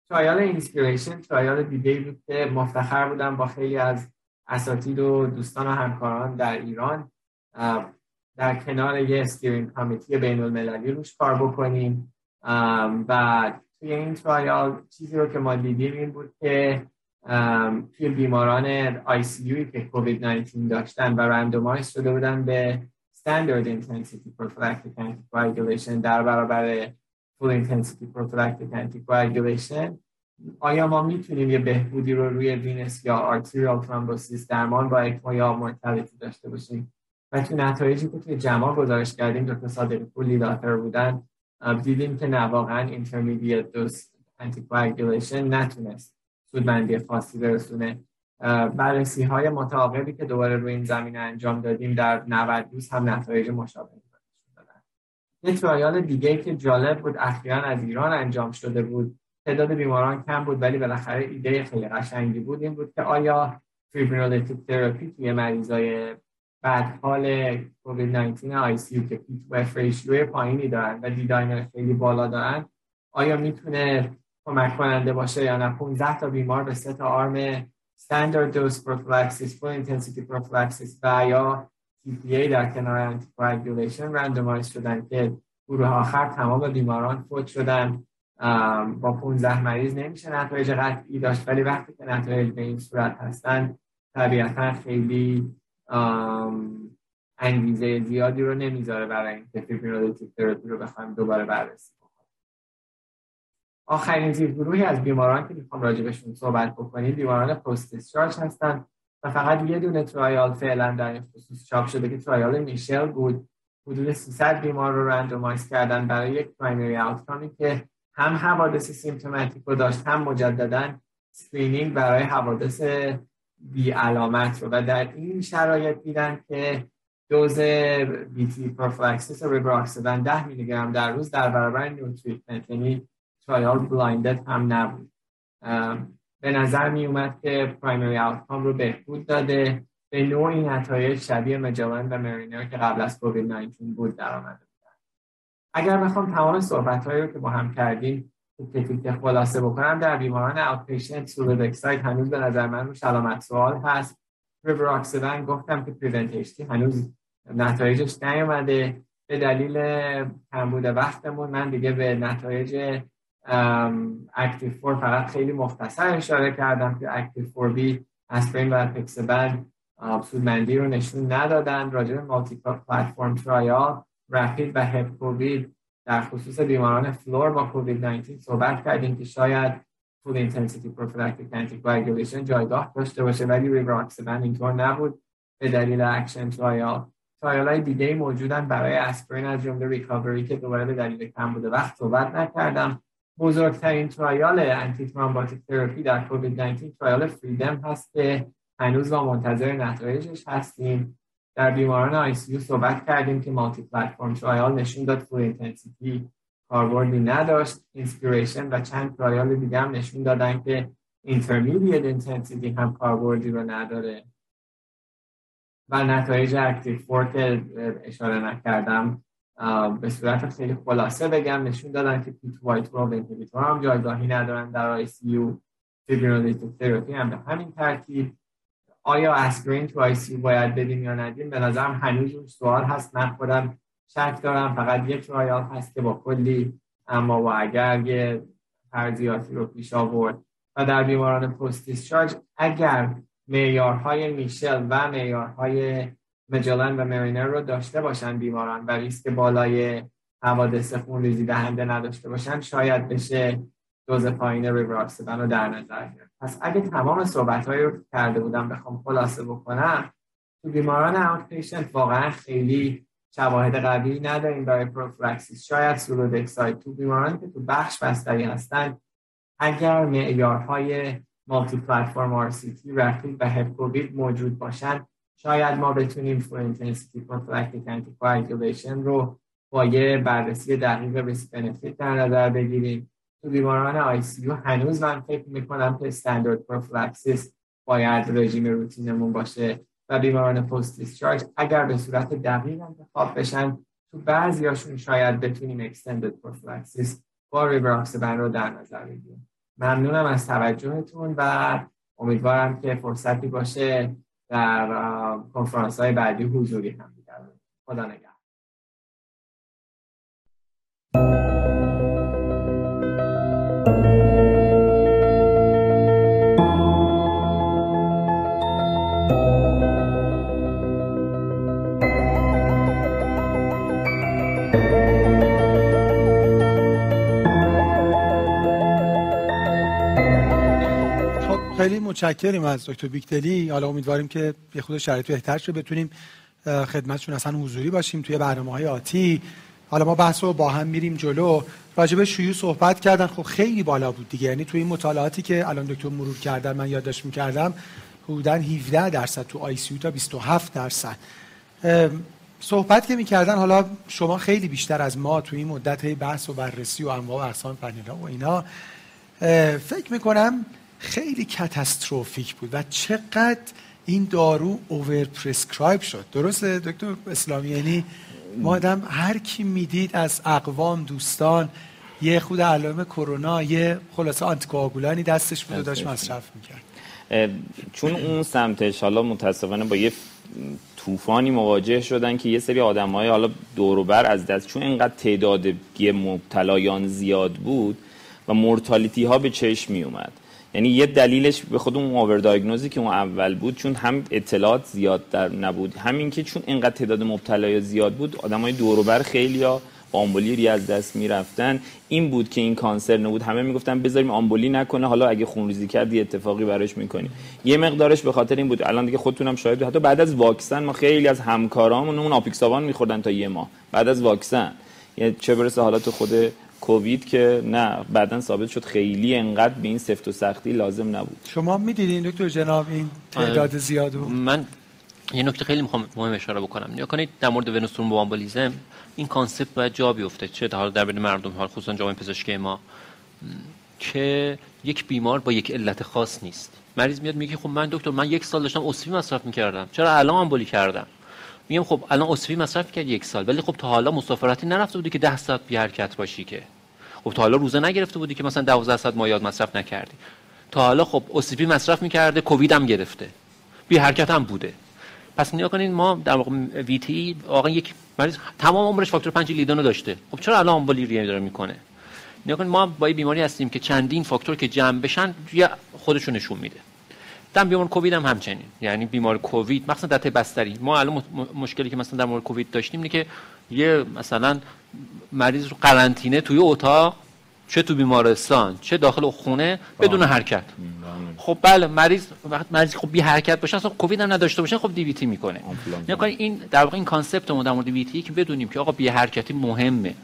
trial INSPIRATION trial دیگه بود که مفتخر بودم با خیلی از اساتید و دوستان و همکاران در ایران. در کنار یه steering committee بین المللی روش کار بکنیم. و توی این trial چیزی رو که ما دیدیم این بود که توی بیماران ICU که کووید 19 داشتن و randomize شده بودن به standard intensity prophylactic anticoagulation در برابر full intensity prophylactic anticoagulation. آیا ما می‌تونیم یه بهبودی رو روی venous یا arterial thrombosis درمان با ECMO یا mortality داشته باشیم؟ و تو نتایجی که توی JAMA گزارش کردیم دکتر صادقی پور lead author بودن. دیدیم که نه واقعا intermediate dose anticoagulation نتونست سودمندی خاصی برسونه. بررسی های متعاقبی که دوباره روی این زمینه انجام دادیم در 90 روز هم نتایج مشابهی یه trial دیگه که جالب بود اخیرا از ایران انجام شده بود. تعداد بیماران کم بود ولی بالاخره ایده خیلی قشنگی بود. این بود که آیا fibrinolytic therapy توی مریضای بدحال کووید 19 ICU که P to F پایینی دارن و D-dimer خیلی بالا دارن آیا می‌تونه کمک کننده باشه یا نه؟ 15 تا بیمار به سه تا arm standard dose prophylaxis full intensity prophylaxis و یا TPA در کنار anticoagulation randomize شدن که گروه آخر تمام بیماران فوت شدن. با 15 مریض نمیشه نتایج قطعی داشت ولی وقتی که نتایج به این صورت هستن طبیعتا خیلی انگیزه زیادی رو نمی‌ذاره برای اینکه fibrinolytic therapy رو بخوایم دوباره بررسی آخرین گروهی از بیماران که می‌خوام راجبشون صحبت بکنیم بیماران post discharge هستن و فقط یه دونه trial فعلا در این خصوص چاپ شده که trial MICHELLE بود. حدود 300 بیمار رو randomize کردن برای یک primary outcome ی که هم حوادث symptomatic رو داشت هم مجددا screening برای حوادث بی علامت رو و در این شرایط دیدن که دوز VTE prophylaxis rivaroxaban 10 میلی گرم در روز در برابر no treatment یعنی trial blinded هم نبود. به نظر می اومد که primary outcome رو بهبود داده به نوعی نتایج شبیه MAGELLAN و MARINER که قبل از کووید 19 بود در آمده بودن اگر بخوام تمام صحبت رو که با هم کردیم که خلاصه بکنم در بیماران outpatient sulodexide هنوز به نظر من روش علامت سوال هست. ریبراکسیدن گفتم که PREVENT-HD هنوز نتایجش نیومده. به دلیل کمبود وقتمون من دیگه به نتایج ACTIV-4 فقط خیلی مختصر اشاره کردم که ACTIV-4B اسپرین و apixaban سودمندی رو نشون ندادن. راجع به multiplatform trial RAPID و HEP در خصوص بیماران floor با کووید 19 صحبت کردیم که شاید full intensity prophylactic anticoagulation جایگاه داشته باشه ولی ریواکسبن اینطور نبود. به دلیل ACTION trial. trial های دیگه موجودن برای اسپرین از جمله RECOVERY که دوباره به دلیل کمبود وقت صحبت نکردم. بزرگترین trial antithrombotic therapy در کووید 19 trial FREEDOM هست که هنوز ما منتظر نتایجش هستیم. در بیماران ICU صحبت کردیم که multiplatform trial نشون داد full intensity کاربردی نداشت INSPIRATION و چند trial دیگه هم نشون دادن که intermediate intensity هم کاربردی رو نداره. و نتایج ACTIV-4 اشاره نکردم به صورت خیلی خلاصه بگم نشون دادن که P2Y12 رو هم جایگاهی ندارن در ICU. هم به همین ترتیب. آیا اسپرین تو آی سی باید بدیم یا ندیم؟ به نظرم هنوز اون سوال هست. من خودم شک دارم. فقط یک رایال هست که با کلی اما و اگر یه فرضیاتی رو پیش آورد و در بیماران پست دیسچارج اگر معیارهای میشل و معیارهای مجلن و مرینر رو داشته باشن بیماران و ریسک بالای حوادث خون ریزی دهنده نداشته باشن شاید بشه دوز پایین ریوراسبن رو در نظر گرفت. پس اگه تمام صحبت رو کرده بودم بخوام خلاصه بکنم تو بیماران out واقعا خیلی شواهد قوی نداریم برای prophylaxis شاید sulodexide تو بیماران که تو بخش بستری هستن اگر معیارهای multiplatform RCT RAPID و HEP-COVID موجود باشن شاید ما بتونیم full intensity anticoagulation رو با یه بررسی دقیق risk benefit در نظر بگیریم. بیماران ICU هنوز من فکر می‌کنم که standard prophylaxis باید رژیم روتینمون باشه و بیماران post discharge اگر به صورت دقیق انتخاب بشن تو بعضیاشون شاید بتونیم extended prophylaxis با ریبراکسبن رو در نظر بگیریم. ممنونم از توجهتون و امیدوارم که فرصتی باشه در کنفرانس های بعدی حضوری هم خدا نگه خیلی متشکریم از دکتر بیکتلی حالا امیدواریم که یه خود شرایط بهتر شه بتونیم خدمتشون اصلا حضوری باشیم توی برنامه های آتی. حالا ما بحث رو با هم میریم جلو. راجب شیوع صحبت کردن خب خیلی بالا بود دیگه. یعنی توی این مطالعاتی که الان دکتر مرور کردن من یادداشت می‌کردم حدودا 17 درصد تو آی تا 27 درصد. صحبت که می‌کردن حالا شما خیلی بیشتر از ما توی این مدت بحث و بررسی و انواع و اقسام پنیلا و اینا. فکر می‌کنم خیلی کاتاستروفیک بود و چقدر این دارو اوور پرسکرایب شد. درسته دکتر اسلامی؟ یعنی ما آدم هر کی می‌دید از اقوام دوستان یه خود علائم کرونا یه خلاصه آنتیکواگولانی دستش بود و داشت مصرف می‌کرد. چون اون سمتش حالا متاسفانه با یه طوفانی مواجه شدن که یه سری آدمای حالا دوروبر از دست چون اینقدر تعداد مبتلایان زیاد بود و مورتالیتی ها به چشم می اومد یعنی یه دلیلش به خود اون اوور که اون اول بود چون هم اطلاعات زیاد در نبود همین که چون اینقدر تعداد مبتلای زیاد بود آدمای دور و بر خیلی ها با آمبولی از دست می‌رفتن. این بود که این کانسر نبود همه می‌گفتن بذاریم آمبولی نکنه حالا اگه خونریزی کرد یه اتفاقی براش می‌کنیم یه مقدارش به خاطر این بود. الان دیگه خودتونم شاهد حتی بعد از واکسن ما خیلی از همکارامون اون آپیکساوان میخوردن تا یه ماه. بعد از واکسن. یعنی چه برسه حالات خود کووید که نه بعدا ثابت شد خیلی انقدر به این سفت و سختی لازم نبود. شما می‌دیدین دکتر جناب این تعداد آره. زیاد من یه نکته خیلی می‌خوام مهم اشاره بکنم. نگاه کنید در مورد venous thromboembolism این concept باید جا بیفته. چه حال در بین مردم حال خصوصا جامعه پزشکی ما که یک بیمار با یک علت خاص نیست. مریض میاد میگه خب من دکتر من یک سال داشتم OCP مصرف می‌کردم. چرا الان آمبولی کردم؟ میگم خب الان OCP مصرف کرد یک سال ولی خب تا حالا مسافرتی نرفته بودی که 10 ساعت بی حرکت باشی که. خب تا حالا روزه نگرفته بودی که مثلا 12 ساعت مایعات مصرف نکردی. تا حالا خب اسفی مصرف می‌کرده کووید هم گرفته. بی حرکت هم بوده. پس نیا کنین ما در واقع ویتی واقعا یک مریض تمام عمرش فاکتور 5 لیدون داشته. خب چرا الان آمبولی ریه داره می‌کنه؟ نیا ما با بیماری هستیم که چندین فاکتور که جمع بشن خودشون نشون میده. دم بیمار کووید هم همچنین. یعنی بیمار کووید مثلا در بستری. ما الان مشکلی که مثلا در مورد کووید داشتیم اینه که یه مثلا مریض رو قرنطینه توی اتاق چه تو بیمارستان چه داخل خونه بدون حرکت. خب بله مریض وقت مریض خب بی حرکت باشه اصلا کووید هم نداشته باشه خب DVT می‌کنه. یعنی این در واقع این concept در مورد DVT که بدونیم که آقا بی حرکتی مهمه.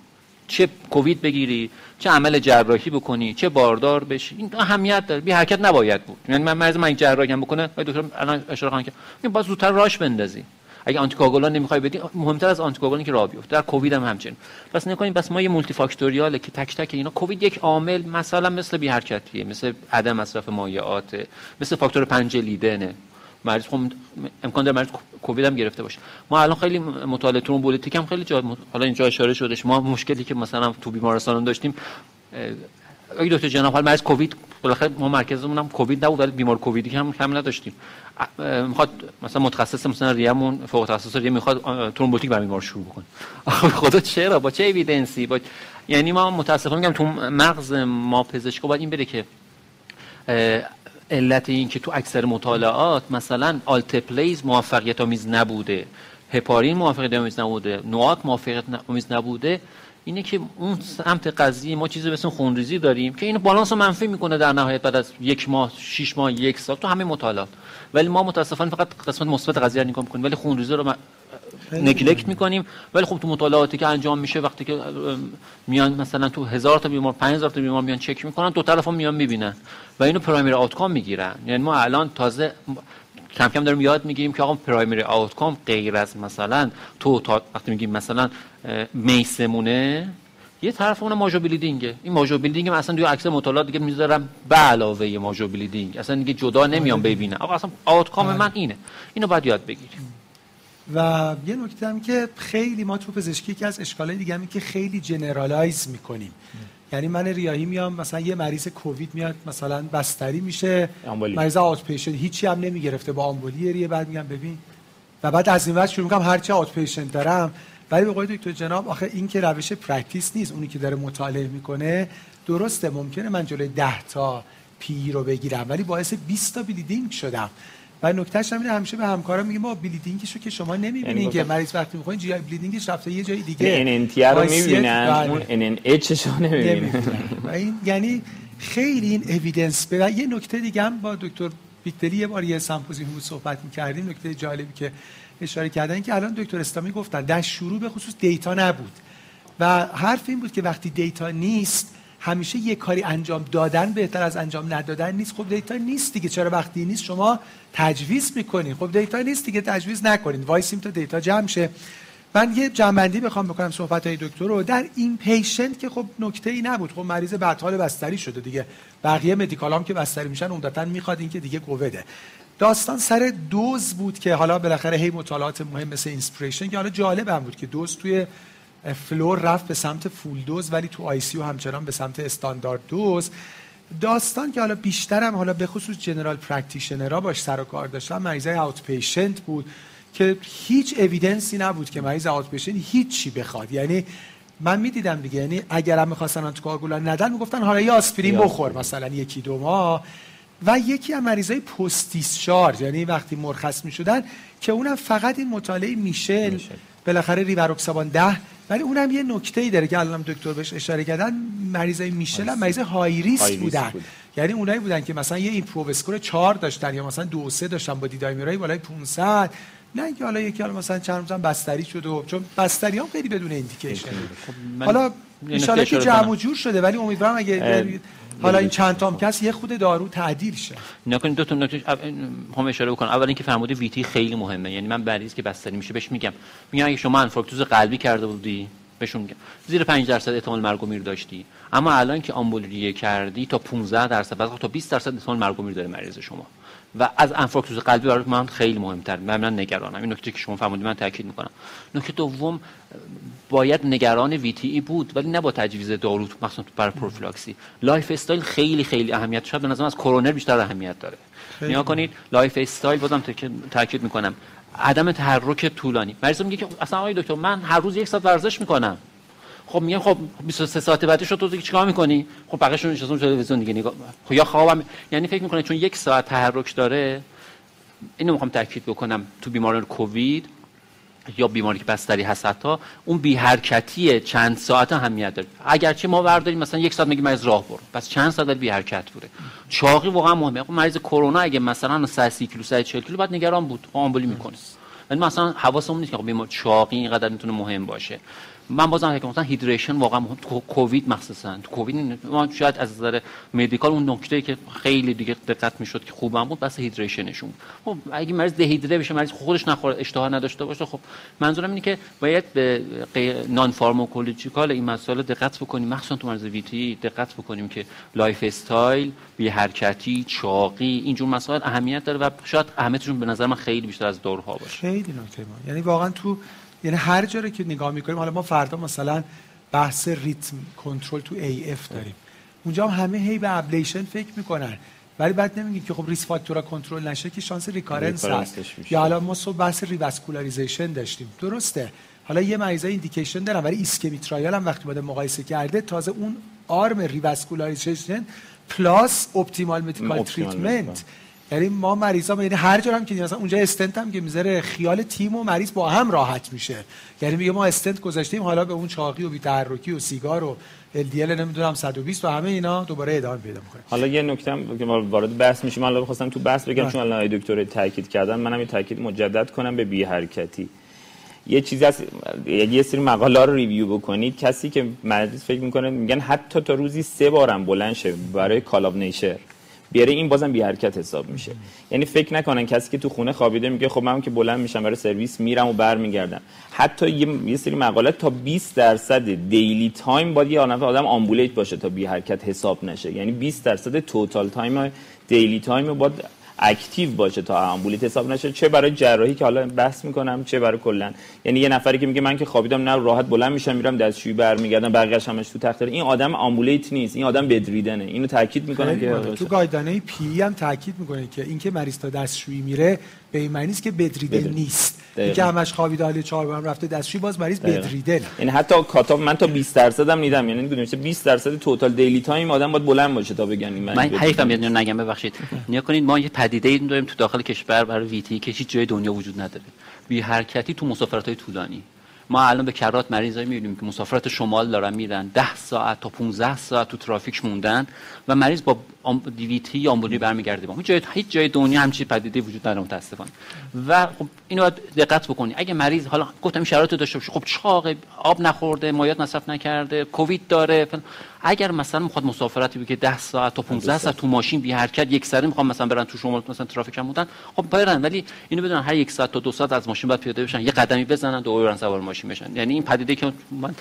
چه کووید بگیری چه عمل جراحی بکنی چه باردار بشی این اهمیت داره. بی حرکت نباید بود. یعنی من مریض من جراحی هم بکنه دکتر الان اشاره کنم که باز زودتر راش بندازی. اگه آنتیکواگولان نمی‌خوای بدی مهمتر از آنتیکواگولان که راه بیفته. در کووید هم همچنین. پس نگاه کنید بس ما یه multifactorial ه که تک تک اینا کووید یک عامل مثلا مثل بی حرکتیه مثل عدم مصرف مایعات مثل فاکتور 5 Leiden ه. مریض خب امکان داره مریض کووید هم گرفته باشه. ما الان خیلی مطالعه thrombolytic هم خیلی جا حالا اینجا اشاره شدش ما مشکلی که مثلا تو بیمارستان داشتیم اگه دکتر جناب حال مریض کووید بالاخره ما مرکزمون هم کووید نبود ولی بیمار کوویدی هم کم نداشتیم. می‌خواد مثلا متخصص مثلا ریمون فوق تخصص ریه می‌خواد thrombolytic برای بیمار شروع بکنه. خدا چرا؟ با چه evidence ی با یعنی ما متاسفانه میگم تو مغز ما پزشکا باید این بره که علت این که تو اکثر مطالعات مثلا alteplase موفقیت آمیز نبوده هپارین موفقیت آمیز نبوده NOAC موفقیت آمیز نبوده اینه که اون سمت قضیه ما چیزی مثل خونریزی داریم که اینو بالانس منفی می‌کنه در نهایت بعد از یک ماه شش ماه یک سال تو همه مطالعات. ولی ما متاسفانه فقط قسمت مثبت قضیه رو نگاه می‌کنیم ولی خونریزی رو نگلکت می‌کنیم. ولی خب تو مطالعاتی که انجام میشه وقتی که میان مثلا تو هزار تا بیمار 5000 تا بیمار میان چک می‌کنن دو طرف هم میان می‌بینن و اینو پرایمری آوتکام می‌گیرن. یعنی ما الان تازه کم کم داریم یاد می‌گیریم که آقا پرایمری آوتکام غیر از مثلا تو تا وقتی میگیم مثلا میسمونه یه طرف اون major bleeding ه. این major bleeding مثلا توی عکس مطالعات دیگه می‌ذارم به علاوه major bleeding. اصلا دیگه جدا نمیام ببینم. آقا اصلا outcome من اینه. اینو باید یاد بگیریم. و یه نکته هم که خیلی ما تو پزشکی که از اشکالای دیگه هم که خیلی generalize می‌کنیم. یعنی من ریاهی میام مثلا یه مریض کووید میاد مثلا بستری میشه آمبولی. مریض outpatient هیچی هم نمی‌گرفته با آمبولی ریه بعد میگم ببین. و بعد از این وقت شروع می‌کنم هر چه outpatient دارم. ولی به قول دکتر جناب آخه این که روش practice نیست اونی که داره مطالعه می‌کنه درسته ممکنه من جلوی 10 تا PE رو بگیرم ولی باعث 20 تا bleeding شدم. و نکتهش همینه همیشه به همکارا میگیم ما bleeding شو که شما نمی‌بینین یعنی که مریض وقتی می‌خواین GI bleeding ش رفته یه جای دیگه. NNT رو می‌بینن بله. اون NN H رو نمی‌بینن. و این یعنی خیلی این evidence به یه نکته دیگه هم با دکتر بیکتری یه بار یه سمپوزیوم صحبت می‌کردیم. نکته جالبی که اشاره کردن که الان دکتر اسلامی گفتن در شروع به خصوص data نبود. و حرف این بود که وقتی data نیست همیشه یه کاری انجام دادن بهتر از انجام ندادن نیست. خب data نیست دیگه. چرا وقتی نیست شما تجویز می‌کنین خب data نیست دیگه. تجویز نکنین. وایسیم تا data جمع شه. من یه جمع‌بندی بخوام بکنم صحبت های دکتر رو. در inpatient که خب نکته ای نبود. خب مریض بدحال بستری شده دیگه. بقیه medical هم که بستری میشن عمدتا می‌خواد این که دیگه کوویده داستان سر دوز بود که حالا بالاخره هی مطالعات مهم مثل INSPIRATION که حالا جالب بود که دوز توی floor رفت به سمت full dose ولی تو ICU همچنان به سمت standard dose داستان که حالا بیشترم حالا به خصوص general practitioner ها باش سر و کار داشتن مریضای outpatient بود که هیچ evidence ی نبود که مریض outpatient هیچی بخواد. یعنی من می‌دیدم دیگه یعنی اگرم می‌خواستن آنتیکواگولان ندن می‌گفتن حالا یه آسپرین بخور مثلا یکی دو ماه. و یکی از مریضای پست یعنی وقتی مرخص می‌شدن که اونم فقط این مطالعه MICHELLE بالاخره ریواروکسابان ده ولی اونم یه نکته ای داره که الان دکتر بهش اشاره کردن مریضای MICHELLE هم مریض high risk بودن. بود. یعنی اونایی بودن که مثلا یه IMPROVE score 4 داشتن یا مثلا 2 3 داشتن با D-dimer های بالای 500 نه اینکه حالا یکی حالا مثلا چند روزم بستری شده و چون بستری هم خیلی بدون ایندیکیشن خب حالا ان که جمع جور شده ولی امیدوارم اگه حالا این چند تام کس یه خود دارو تعدیل شه. نکنید دو تا نکته هم اشاره بکنم. اول اینکه فرمودی ویتی خیلی مهمه. یعنی من مریض که بستری میشه بهش میگم. میگم اگه شما انفارکتوز قلبی کرده بودی بهشون میگم. زیر 5 درصد احتمال مرگ و میر داشتی. اما الان که آمبولیه کردی تا 15 درصد بعد تا 20 درصد احتمال مرگ و میر داره مریض شما. و از انفارکتوز قلبی برای من خیلی مهمتر. من نگرانم. این نکته که شما فرمودید من تاکید می‌کنم. نکته دوم باید نگران VTE بود ولی نه با تجویز دارو مخصوصا برای پروفیلاکسی. lifestyle خیلی خیلی اهمیت شاید به نظرم از کرونر بیشتر اهمیت داره. نگاه کنید lifestyle بازم تاکید می‌کنم. عدم تحرک طولانی. مریض میگه که اصلا آقای دکتر من هر روز یک ساعت ورزش می‌کنم. خب میگم خب 23 ساعت بعدش تو چیکار می‌کنی؟ خب بقیه‌شون نشستون تلویزیون دیگه نگاه خب یا خوابم یعنی فکر می‌کنه چون یک ساعت تحرک داره اینو می‌خوام تاکید بکنم. تو بیماران کووید یا بیماری که بستری هست حتی اون بی حرکتی چند ساعت اهمیت داره. اگرچه ما ورداریم مثلا یک ساعت میگیم مریض راه برو. پس چند ساعت بی حرکت بوده؟ چاقی واقعا مهمه. خب مریض کرونا اگه مثلا 130 کیلو 140 کیلو بعد نگران بود. آمبولی می‌کنه. ولی مثلا حواسمون نیست که خب بیمار چاقی اینقدر می‌تونه مهم باشه. من بازم فکر مثلا هیدریشن واقعا کووید مخصوصا. تو کووید ما شاید از نظر medical اون نکته که خیلی دیگه دقت می‌شد که خوبم بود بحث hydration شون خب اگه مریض دهیدره بشه مریض خودش نخوره اشتها نداشته باشه خب منظورم اینه که باید به non-pharmacological این مسائل دقت بکنیم. مخصوصا تو مریض VTE دقت بکنیم که lifestyle بی حرکتی چاقی اینجور مسائل اهمیت داره و شاید اهمیتشون به نظر من خیلی بیشتر از داروها باشه. خیلی نکته یعنی واقعا تو یعنی هر جا که نگاه می‌کنیم حالا ما فردا مثلا بحث rhythm control تو AF داریم. اونجا هم همه هی به ablation فکر می‌کنن. ولی بعد نمیگیم که خب risk factor ا کنترل نشه که شانس recurrence هست. یا حالا ما صبح بحث revascularization داشتیم. درسته. حالا یه مریضای indication دارن ولی ISCHEMIA trial هم وقتی بوده مقایسه کرده تازه اون arm revascularization plus optimal medical treatment یعنی ما مریضا یعنی هر جا هم که مثلا اونجا استنت هم که می‌ذاره خیال تیم و مریض با هم راحت میشه. یعنی میگه ما استنت گذاشتیم حالا به اون چاقی و بی تحرکی و سیگار و LDL نمی‌دونم 120 و همه اینا دوباره ادامه پیدا می‌کنه. حالا یه نکته که ما وارد بحث میشیم حالا بخواستم تو بحث بگم چون الان دکتر تاکید کردن منم یه تاکید مجدد کنم به بی حرکتی یه چیزی از یه سری مقاله رو review بکنید. کسی که مریض فکر می‌کنه میگن حتی تا روزی سه بارم بلند شه برای call of nature بیاره این بازم بی حرکت حساب میشه. یعنی فکر نکنن کسی که تو خونه خوابیده میگه خب من که بلند میشم برای سرویس میرم و برمیگردم. حتی یه, سری مقاله تا 20 درصد daily time باید یه آدم ambulate باشه تا بی حرکت حساب نشه. یعنی 20 درصد total time daily time باید active باشه تا ambulate حساب نشه چه برای جراحی که حالا بحث می‌کنم چه برای کلا یعنی یه نفری که میگه من که خوابیدم نه راحت بلند میشم میرم دستشویی برمیگردم بقیه‌اش همش تو تخت این آدم ambulate نیست این آدم bedridden ه. اینو تاکید می‌کنه که تو guideline پی هم تاکید می‌کنه که اینکه مریض تا دستشویی میره به این معنی است که bedridden ه bedridden. نیست. اینکه همش خوابیده حالی چهار بارم رفته دستشویی باز مریض bedridden ه این یعنی حتی cutoff من تا 20 درصد هم دیدم یعنی می‌دونید 20 درصد total daily time آدم باید بلند باشه تا بگن این من حیفم میاد نگم ببخشید. نگاه کنید ما یه پدیده ای داریم تو داخل کشور برای VTE که هیچ جای دنیا وجود نداره. بی حرکتی تو مسافرت های طولانی. ما الان به کرات مریضایی می‌بینیم که مسافرت شمال دارن میرن. 10 ساعت تا 15 ساعت تو ترافیک موندن و مریض با دیویتی یا آمبولی برمیگرده با هیچ جای هیچ جای دنیا همچین پدیده وجود نداره متاسفانه. و خب اینو باید دقت بکنی. اگه مریض حالا گفتم شرایط داشته باشه. خب چاق آب نخورده مایات مصرف نکرده کووید داره اگر مثلا می‌خواد مسافرتی بگه 10 ساعت تا 15 ساعت تو ماشین بی حرکت یک سری می‌خوام مثلا برن تو شما مثلا ترافیک هم بودن خب برن ولی اینو بدونن هر یک ساعت تا دو ساعت از ماشین بعد پیاده بشن یه قدمی بزنن دوباره برن سوار ماشین بشن. یعنی این پدیده که من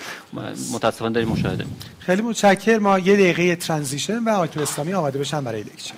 متاسفانه داریم مشاهده خیلی متشکرم. ما یه دقیقه ترانزیشن و آیتو اسلامی آماده بشن برای لکچر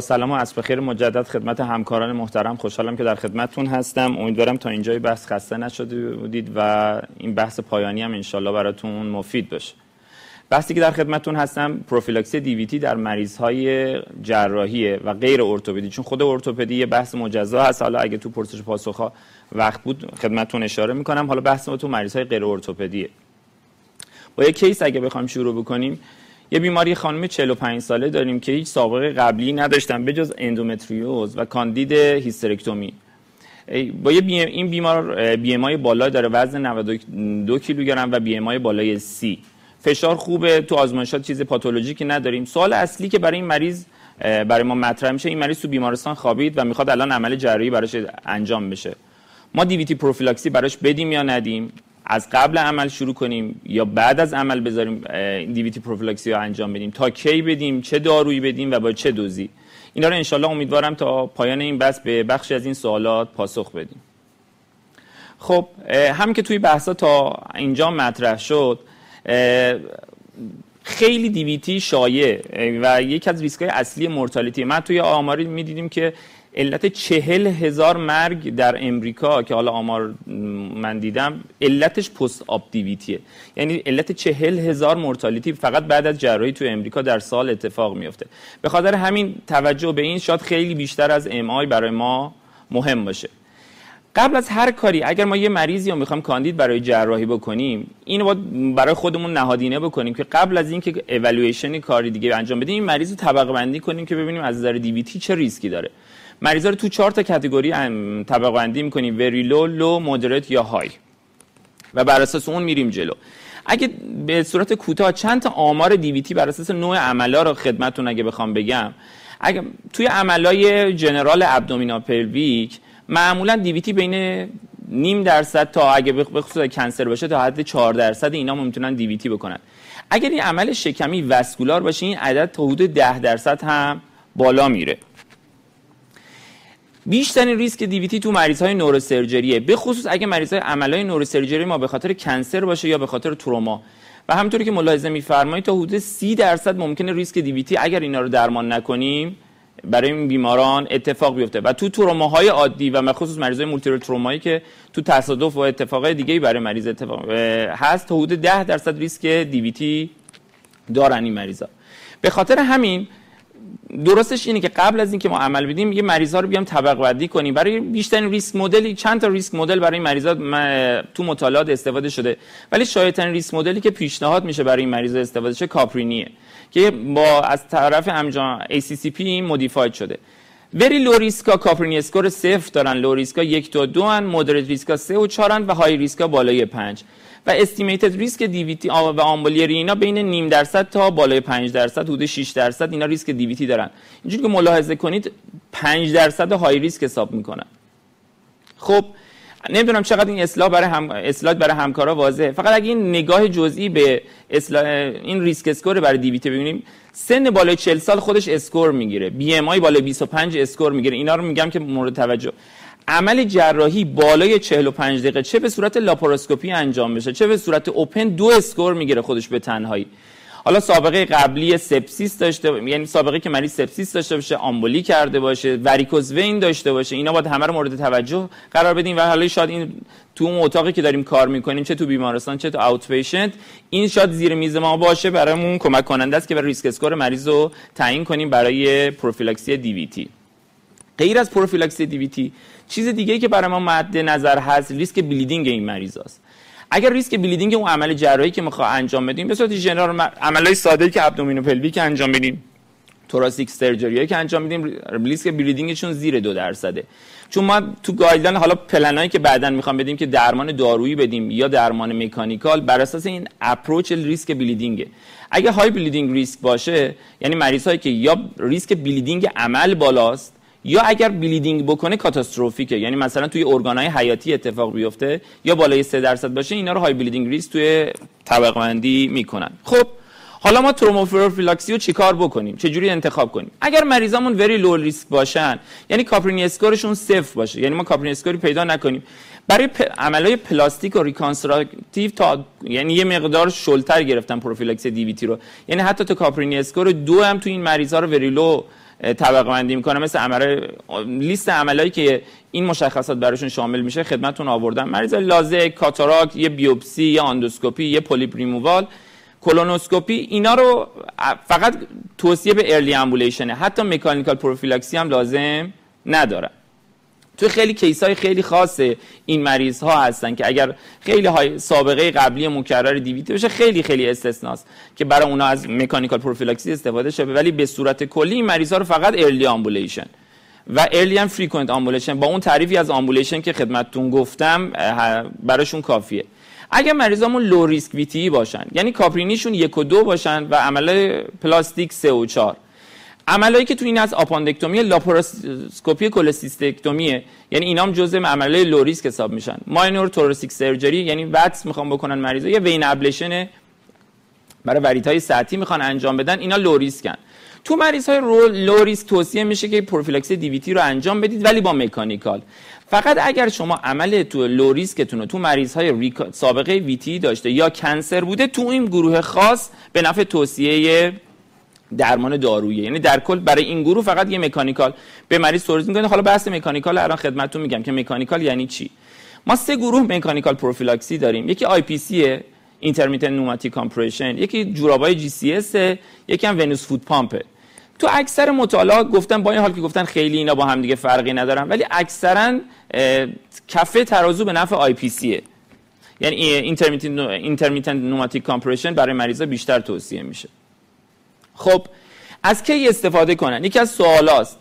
سلام و عصر خیر مجدد خدمت همکاران محترم. خوشحالم که در خدمتتون هستم. امیدوارم تا اینجای بحث خسته نشده بودید و این بحث پایانی هم انشالله براتون مفید باشه. بحثی که در خدمتتون هستم پروفیلاکسی دیویتی در مریض های جراحیه و غیر ارتوپدی. چون خود ارتوپدی یه بحث مجزا هست. حالا اگه تو پرسش پاسخ وقت بود خدمتتون اشاره می‌کنم. حالا بحث ما تو مریض های غیر ارتوپدیه. با یه کیس اگه بخوایم شروع بکنیم یه بیماری خانم 45 ساله داریم که هیچ سابقه قبلی نداشتن جز اندومتریوز و کاندید هیسترکتومی. با یه این بیمار BMI بالا داره وزن 92 کیلوگرم و BMI بالای سی. فشار خوبه تو آزمایشات چیز پاتولوژیکی نداریم. سوال اصلی که برای این مریض برای ما مطرح میشه این مریض تو بیمارستان خوابید و می‌خواد الان عمل جراحی براش انجام بشه. ما DVT پروفیلاکسی براش بدیم یا ندیم؟ از قبل عمل شروع کنیم یا بعد از عمل بذاریم دیویتی پروفیلاکسی رو انجام بدیم؟ تا کی بدیم؟ چه دارویی بدیم و با چه دوزی؟ اینا رو انشالله امیدوارم تا پایان این بحث به بخشی از این سوالات پاسخ بدیم. خب هم که توی بحثا تا اینجا مطرح شد خیلی دیویتی شایع و یکی از ریسک اصلی مورتالیتی. من توی آماری می‌دیدیم که علت چهل هزار مرگ در امریکا که حالا آمار من دیدم علتش post-op DVT یه یعنی علت چهل هزار mortality فقط بعد از جراحی تو امریکا در سال اتفاق میفته به خاطر همین توجه به این شاید خیلی بیشتر از MI برای ما مهم باشه. قبل از هر کاری اگر ما یه مریضی رو می‌خوایم کاندید برای جراحی بکنیم اینو باید برای خودمون نهادینه بکنیم که قبل از اینکه اولویشن کاری دیگه انجام بدیم این مریض رو طبقه بندی کنیم که ببینیم از نظر DVT چه ریسکی داره. مریضا رو تو چهار تا category طبقه بندی می‌کنیم. very low، low، moderate یا high و بر اساس اون میریم جلو. اگه به صورت کوتاه چند تا آمار DVT بر اساس نوع عملا رو خدمتتون اگه بخوام بگم اگه توی عملای general abdominopelvic معمولا DVT بین نیم درصد تا اگه به خصوص cancer باشه تا حد 4 درصد اینا می‌تونن DVT بکنن. اگر این عمل شکمی vascular باشه این عدد تا حدود 10 درصد هم بالا میره. بیشترین ریسک دیویتی تو مریض های نوروسرجریه به خصوص اگه مریض های عملای نوروسرجری ما به خاطر کنسر باشه یا به خاطر تروما. و همونطوری که ملاحظه میفرمایید تا حدود 30 درصد ممکنه ریسک دیویتی اگر اینا رو درمان نکنیم برای این بیماران اتفاق بیفته. و تو تروماهای عادی و مخصوص مریضای مولتی ترومایی که تو تصادف و اتفاقای دیگه برای مریض اتفاق هست تا حدود 10 درصد ریسک دیویتی دارن این مریضا به خاطر همین درستش اینه که قبل از اینکه ما عمل بدیم یه مریضا رو بیام طبقه بندی کنیم. برای بیشترین risk model ی چند تا risk model برای مریضا تو مطالعات استفاده شده. ولی شایع‌ترین risk model ی که پیشنهاد میشه برای این مریضا استفاده شه Caprini ه. که با از طرف امجا ACCP modified شده. very low risk ا Caprini score صفر دارن. low risk ا یک تا دو ان moderate risk ا سه و چهارن و high risk ا بالای پنج. و estimated risk DVT و آمبولی اینا بین نیم درصد تا بالای 5 درصد حدود 6 درصد اینا ریسک DVT دارن. اینجوری که ملاحظه کنید 5 درصد high risk حساب می‌کنن. خب نمی‌دونم چقدر این اصلاح برای هم اسلاید برای همکارا واضحه. فقط اگه این نگاه جزئی به اصلاح این risk score برای DVT ببینیم سن بالای 40 سال خودش score می‌گیره. BMI بالای 25 score می‌گیره. اینا رو میگم که مورد توجه. عمل جراحی بالای 45 دقیقه چه به صورت لاپاروسکوپی انجام بشه چه به صورت open دو score می‌گیره خودش به تنهایی. حالا سابقه قبلی سپسیس داشته یعنی سابقه که مریض سپسیس داشته باشه آمبولی کرده باشه varicose vein داشته باشه اینا باید همه رو مورد توجه قرار بدیم و حالا شاید این تو اون اتاقی که داریم کار می‌کنیم چه تو بیمارستان چه تو outpatient این شاید زیر میز ما باشه برامون کمک کننده است که برای risk score مریض رو تعیین کنیم برای پروفیلاکسی DVT غیر از پروفیلاکسی DVT چیز دیگه که برای ما مد نظر هست ریسک bleeding این مریض است اگر ریسک bleeding اون عمل جراحی که می‌خواد انجام بدیم به صورت general عملای ساده که abdominopelvic انجام بدیم thoracic surgery که انجام میدیم ریسک bleeding شون زیر دو درصده. چون ما تو guideline حالا پلنایی که بعدا می‌خوام بدیم که درمان دارویی بدیم یا درمان mechanical بر اساس این approach ریسک bleeding ه. اگه high bleeding risk باشه یعنی مریض هایی که یا ریسک bleeding عمل بالاست یا اگر bleeding بکنه catastrophic ه. یعنی مثلا توی ارگانهای حیاتی اتفاق بیفته یا بالای 3 درصد باشه اینا رو high bleeding risk توی طبقه بندی می‌کنن. خب حالا ما thromboprophylaxis رو چیکار بکنیم؟ چه جوری انتخاب کنیم؟ اگر مریضامون very low risk باشن یعنی Caprini score شون صفر باشه یعنی ما Caprini score ی پیدا نکنیم. برای پ... عملای پلاستیک و reconstructive تا یعنی یه مقدار شل‌تر گرفتن پروفیلاکسی DVT رو. یعنی حتی تا Caprini score دو هم تو این مریضا رو very low طبقه بندی می‌کنه. مثل عمل لیست عملایی که این مشخصات براشون شامل میشه خدمتتون آوردم. مریض لازه cataract یه بیوپسی یه آندوسکوپی یه پولیپ ریمووال کولونوسکوپی اینا رو فقط توصیه به early ambulation ه حتی mechanical prophylaxis هم لازم نداره. توی خیلی case های خیلی خاص این مریض ها هستن که اگر خیلی high سابقه قبلی مکرر DVT بشه خیلی خیلی استثناست که برای اونا از mechanical prophylaxis استفاده شه ولی به صورت کلی این مریض ها رو فقط early ambulation و early هم frequent ambulation با اون تعریفی از ambulation که خدمتتون گفتم براشون کافیه. اگر مریضامون low risk VTE باشن یعنی Caprini شون یک و دو باشن و عمله پلاستیک سه و چار عملایی که تو این از آپاندکتومی لاپاروسکوپی cholecystectomy ه یعنی اینا هم جزء عملای low risk حساب میشن. minor thoracic surgery یعنی VATS می‌خوام بکنن مریضا یه vein ablation برای وریدهای سطحی می‌خوان انجام بدن اینا low risk ن تو مریض های low risk توصیه میشه که پروفیلاکسی DVT رو انجام بدید ولی با mechanical. فقط اگر شما عمل تو low risk تون تو مریض های سابقه VTE داشته یا cancer بوده تو این گروه خاص به نفع توصیه درمان دارویی. یعنی در کل برای این گروه فقط یه mechanical. به مریض توصیه می‌کنه. حالا بحث mechanical الان خدمتتون میگم که mechanical یعنی چی؟ ما سه گروه mechanical prophylaxis داریم. یکی IPC intermittent pneumatic compression یکی جورابای GCS یکی هم venous foot pump ه تو اکثر مطالعات گفتن با این حال که گفتن خیلی اینا با هم دیگه فرقی ندارن ولی اکثرا کفه ترازو به نفع IPC یه یعنی intermittent pneumatic compression برای مریضا بیشتر توصیه میشه. خب از کی استفاده کنن؟ یکی از سوالاست.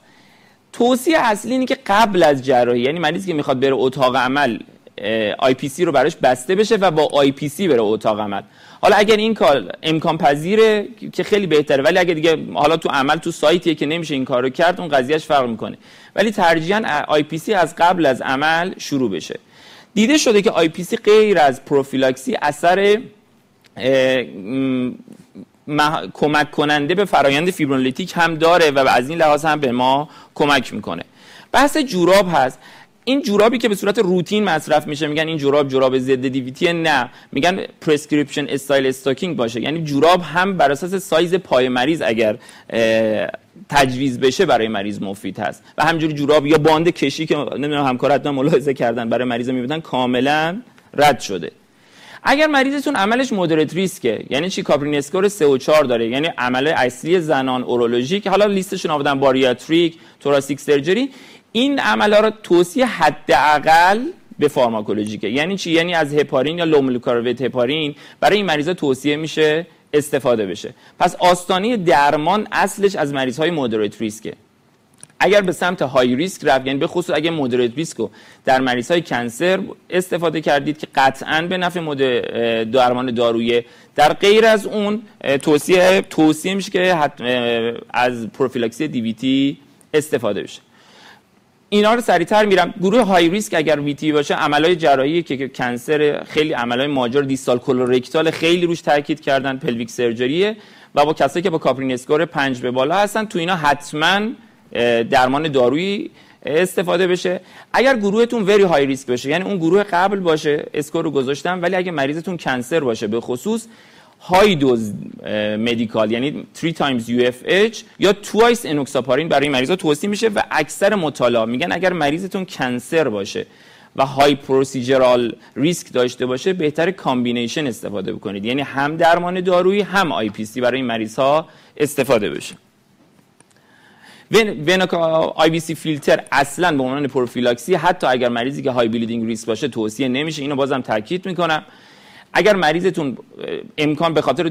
توصیه اصلی اینه که قبل از جراحی یعنی مریضی که می‌خواد بره اتاق عمل IPC رو براش بسته بشه و با IPC بره اتاق عمل. حالا اگر این کار امکان پذیره که خیلی بهتره. ولی اگر دیگه حالا تو عمل تو سایتیه که نمیشه این کارو کرد اون قضیهش فرق می‌کنه. ولی ترجیحاً IPC از قبل از عمل شروع بشه. دیده شده که IPC غیر از پروفیلاکسی اثر کمک کننده به فرایند fibrinolytic هم داره و از این لحاظ هم به ما کمک می‌کنه. بحث جوراب هست. این جورابی که به صورت روتین مصرف میشه میگن این جوراب جوراب ضد DVT نه. میگن prescription style stocking باشه. یعنی جوراب هم بر اساس سایز پای مریض اگر تجویز بشه برای مریض مفید هست. و همینجوری جوراب یا باند کشی که نمی‌دونم همکارات ملاحظه کردن برای مریض می‌بندن کاملا رد شده. اگر مریضتون عملش moderate risk ه یعنی چی؟ Caprini score 3 و 4 داره. یعنی عمل اصلی زنان اورولوژیک حالا لیستشون آوردن bariatric thoracic surgery این عملا رو توصیه حداقل به pharmacologic ه. یعنی چی؟ یعنی از هپارین یا low molecular weight heparin برای این مریضا توصیه میشه استفاده بشه. پس آستانه درمان اصلش از مریض های moderate risk ه. اگر به سمت high risk رفت یعنی به خصوص اگر moderate risk رو در مریض های cancer استفاده کردید که قطعا به نفع درمان دارویی در غیر از اون توصیه توصیه میشه که از پروفیلاکسی DVT استفاده بشه. اینا رو سریعتر میرم. گروه high risk اگر VTE باشه عملای جراحی که cancer خیلی عملای major distal colorectal خیلی روش تاکید کردن pelvic surgery ه و با کسایی که با Caprini score 5 به بالا هستن تو اینا حتما درمان دارویی استفاده بشه. اگر گروهتون very high risk باشه یعنی اون گروه قبل باشه score رو گذاشتم ولی اگر مریضتون cancer باشه به خصوص high dose medical یعنی 3 times UFH یا twice انوکساپارین برای مریضا توصیه میشه و اکثر مطالعه میگن اگر مریضتون cancer باشه و high procedural risk داشته باشه بهتر combination استفاده بکنید. یعنی هم درمان دارویی هم IPC برای مریض ها استفاده بشه. vena cava IVC filter اصلا به عنوان پروفیلاکسی حتی اگر مریضی که high bleeding risk باشه توصیه نمیشه. اینو بازم تاکید می‌کنم. اگر مریضتون امکان به خاطر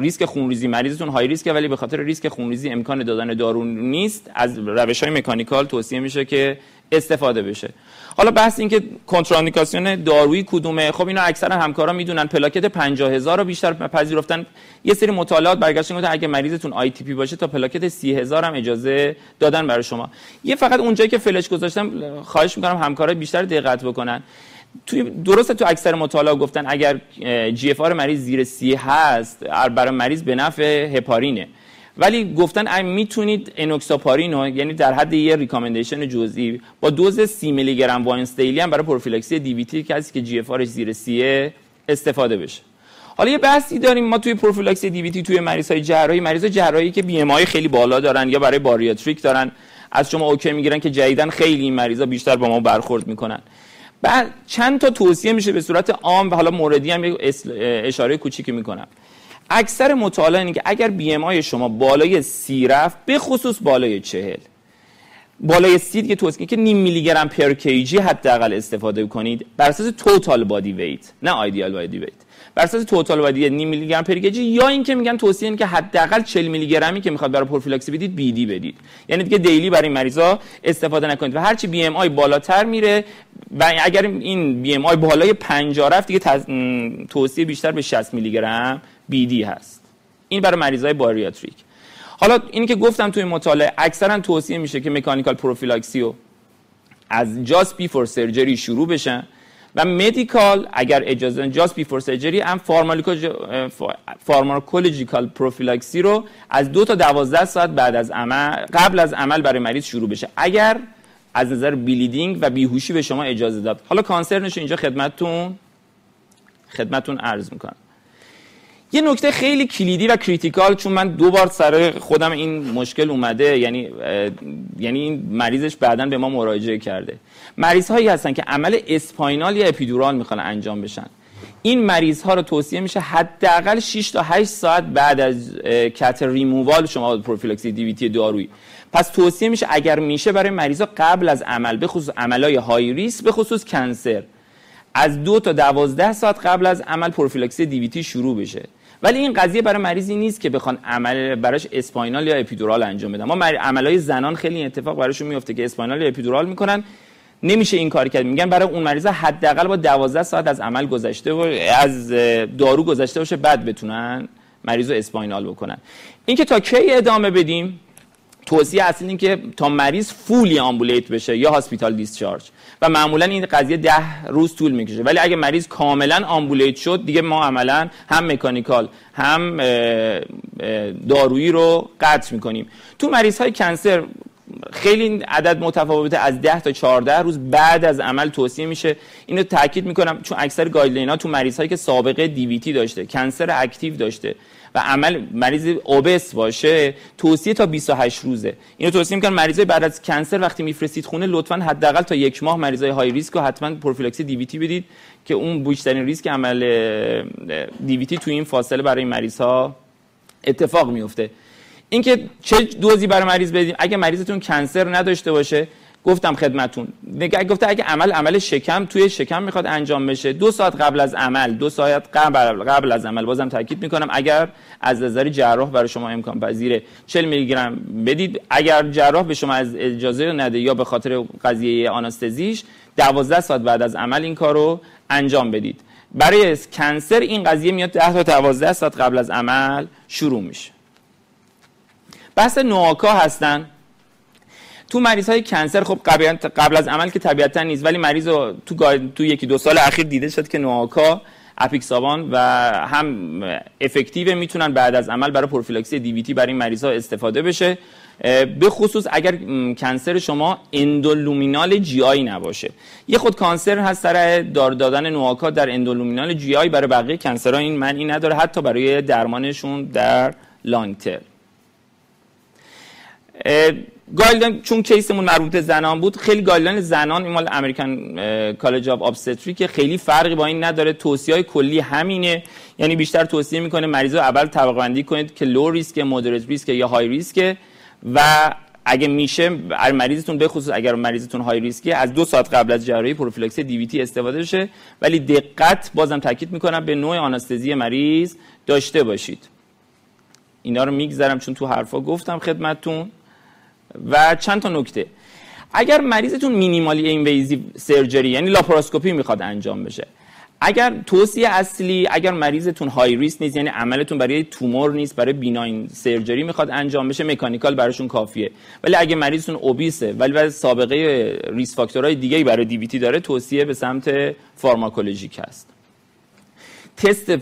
ریسک خونریزی مریضتون high risk ه ولی به خاطر ریسک خونریزی امکان دادن دارو نیست از روش های mechanical توصیه میشه که استفاده بشه. حالا بحث این که کنتراندیکاسیون دارویی کدومه. خب اینا اکثر همکارا می‌دونن پلاکت 50000 رو بیشتر پذیرفتن. یه سری مطالعات برگشتن گفتن اگه مریضتون ITP باشه تا پلاکت 30000 هم اجازه دادن برای شما. یه فقط اونجایی که فلش گذاشتم خواهش می‌کنم همکارا بیشتر دقت بکنن. توی درسته تو اکثر مطالعات گفتن اگر GFR مریض زیر سی هست برای مریض به نفع هپارینه. ولی گفتن می‌تونید انوکساپارین رو یعنی در حد یه recommendation جزئی با دوز 30 میلی گرم once هم برای پروفیلاکسی DVT کسی که GFR ش زیر سیه استفاده بشه. حالا یه بحثی داریم. ما توی پروفیلاکسی DVT توی مریض های جراحی مریض جراحی که BMI خیلی بالا دارن یا برای bariatric دارن. از شما okay می‌گیرن که جدیداً خیلی این مریضا بیشتر با ما برخورد می‌کنن. بعد چند تا توصیه میشه به صورت عام و حالا موردی هم اشاره کوچیکی می‌کنم. اکثر مطالعه اینه که اگر BMI شما بالای سی رفت به خصوص بالای چهل. بالای سی که توصیه که نیم میلی گرم per kg حداقل استفاده کنید بر اساس total body weight نه ideal body weight بر اساس total body نیم میلی گرم per kg یا اینکه میگن توصیه این که حداقل 40 میلی گرمی که می‌خواد برای پروفیلاکسی بدید BID بدید. یعنی دیگه daily برای این مریضا استفاده نکنید و هرچی BMI بالاتر میره و اگر این BMI بالای 50 رفت دیگه توصیه بیشتر به 60 میلی گرم BID هست. این برای مریضای bariatric. حالا اینی که گفتم توی مطالعه اکثرا توصیه میشه که mechanical prophylaxis از just before surgery شروع بشن و medical اگر اجازه just before surgery هم pharmacological prophylaxis رو از دو تا دوازده ساعت بعد از عمل قبل از عمل برای مریض شروع بشه. اگر از نظر bleeding و بیهوشی به شما اجازه داد. حالا cancer نشه اینجا خدمتتون خدمتتون عرض می‌کنم. یه نکته خیلی کلیدی و critical چون من دو بار سر خودم این مشکل اومده یعنی یعنی این مریضش بعدا به ما مراجعه کرده. مریض هایی هستن که عمل spinal یا epidural می‌خوان انجام بشن. این مریض ها رو توصیه میشه حداقل 6 تا 8 ساعت بعد از کت ریمووال شما پروفیلاکسی DVT دارویی. پس توصیه میشه اگر میشه برای مریضا قبل از عمل به خصوص عملای high risk به خصوص cancer از دو تا دوازده ساعت قبل از عمل پروفیلاکسی DVT شروع بشه. ولی این قضیه برای مریضی نیست که بخوان عمل براش spinal یا epidural انجام بدن. ما عملای زنان خیلی اتفاق براشون میفته که spinal یا epidural می‌کنن. نمیشه این کار کرد. میگن برای اون مریض حداقل با 12 ساعت از عمل گذشته و از دارو گذشته باشه بعد بتونن مریض رو اسپاینال بکنن. اینکه تا کی ادامه بدیم؟ توصیه اصلی این که تا مریض فولی آمبولیت بشه یا هاسپیتال دیسچارج. و معمولا این قضیه ده روز طول می‌کشه. ولی اگه مریض کاملا آمبولیت شد دیگه ما عملا هم مکانیکال هم دارویی رو قطع می‌کنیم. تو مریض های cancer خیلی عدد متفاوته از 10 تا 14 روز بعد از عمل توصیه میشه. اینو تاکید می‌کنم چون اکثر guideline ها تو مریض هایی که سابقه DVT داشته cancer active داشته و عمل مریض obese باشه توصیه تا 28 روزه. اینو توصیه می‌کنم مریضای بعد از cancer وقتی میفرستید خونه لطفا حداقل تا یک ماه مریضای high risk رو حتما پروفیلاکسی DVT بدید که اون بیشترین ریسک عمل DVT تو این فاصله برای مریض ها اتفاق میفته اینکه چه دوزی برای مریض بدیم؟ اگه مریضتون کنسر نداشته باشه گفتم خدمتون. نگه گفته اگه عمل عمل شکم توی شکم می‌خواد انجام بشه. دو ساعت قبل از عمل دو ساعت قبل قبل از عمل بازم تاکید می‌کنم اگر از نظر جراح برای شما امکان پذیره. 40 میلی گرم بدید. اگر جراح به شما از اجازه نده یا به خاطر قضیه آناستزیش 12 ساعت بعد از عمل این کارو انجام بدید. برای cancer این قضیه میاد 10 تا 12 ساعت قبل از عمل شروع میشه. بحث NOAC ا هستن. تو مریض های cancer خب قبل از عمل که طبیعتا نیست ولی مریض تو, تو یکی دو سال اخیر دیده شد که NOAC ا اپیکسابان و هم effective می‌تونن بعد از عمل برای پروفیلاکسی DVT برای این مریض ها استفاده بشه. به خصوص اگر cancer شما endoluminal GI نباشه. یه خود cancer هست سر دار دادن NOAC ها در endoluminal GI برای بقیه cancer ها این معنی نداره حتی برای درمانشون در long term guideline چون case مون مربوط زنان بود خیلی guideline زنان این مال American College of Obstetric خیلی فرقی با این نداره. توصیه های کلی همینه. یعنی بیشتر توصیه می‌کنه مریض اول طبقه بندی کنید که low risk moderate risk یا high risk و اگه میشه مریضتون به خصوص اگر مریضتون high risk ی از دو ساعت قبل از جراحی پروفیلاکسی DVT استفاده بشه. ولی دقت بازم تاکید می‌کنم به نوع آناستزی مریض داشته باشید. اینا رو میگذرم چون تو حرفا گفتم خدمتتون. و چند تا نکته. اگر مریضتون minimally invasive surgery یعنی لاپاراسکوپی می‌خواد انجام بشه اگر توصیه اصلی اگر مریضتون high risk نیست یعنی عملتون برای تومور نیست برای benign surgery می‌خواد انجام بشه mechanical براشون کافیه. ولی اگر مریضتون اوبیسه ولی بعد سابقه ریس فاکتورهای دیگه برای دیویتی داره توصیه به سمت فارماکولوژیک است تست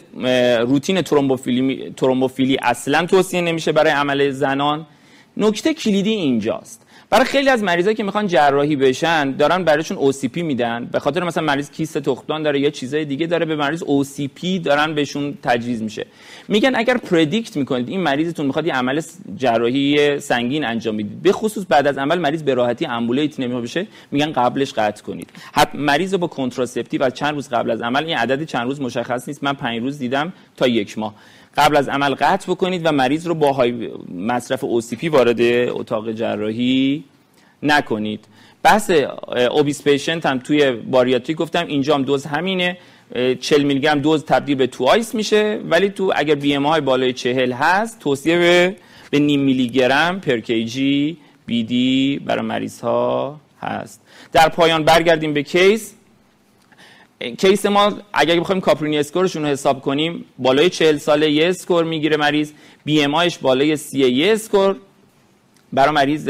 روتین ترومبوفیلی ترومبوفیلی اصلا توصیه نمیشه برای عمل زنان. نکته کلیدی اینجاست. برای خیلی از مریضایی که می‌خوان جراحی بشن دارن برایشون OCP میدن. به خاطر مثلا مریض کیست تخمدان داره یا چیزای دیگه داره به مریض OCP دارن بهشون تجویز میشه. میگن اگر predict می‌کنید این مریضتون می‌خواد یه عمل جراحی سنگین انجام بدید. به خصوص بعد از عمل مریض به راحتی ambulate نمیشه میگن قبلش قطع کنید. حتی مریض با contraceptive از چند روز قبل از عمل این عدد چند روز مشخص نیست. من 5 روز دیدم تا یک ماه. قبل از عمل قطع بکنید و مریض رو با های مصرف OCP وارد اتاق جراحی نکنید. بحث obese patient هم توی باریاتری گفتم اینجا هم دوز همینه. 40 میلی گرم دوز تبدیل به twice میشه ولی تو اگر BMI های بالای 40 هست توصیه به به نیم میلی گرم per kg BID برای مریض ها هست. در پایان برگردیم به case case ما اگر بخوایم Caprini score شون رو حساب کنیم بالای 40 ساله یه score می‌گیره مریض BMI بالای 30 یه score. برای مریض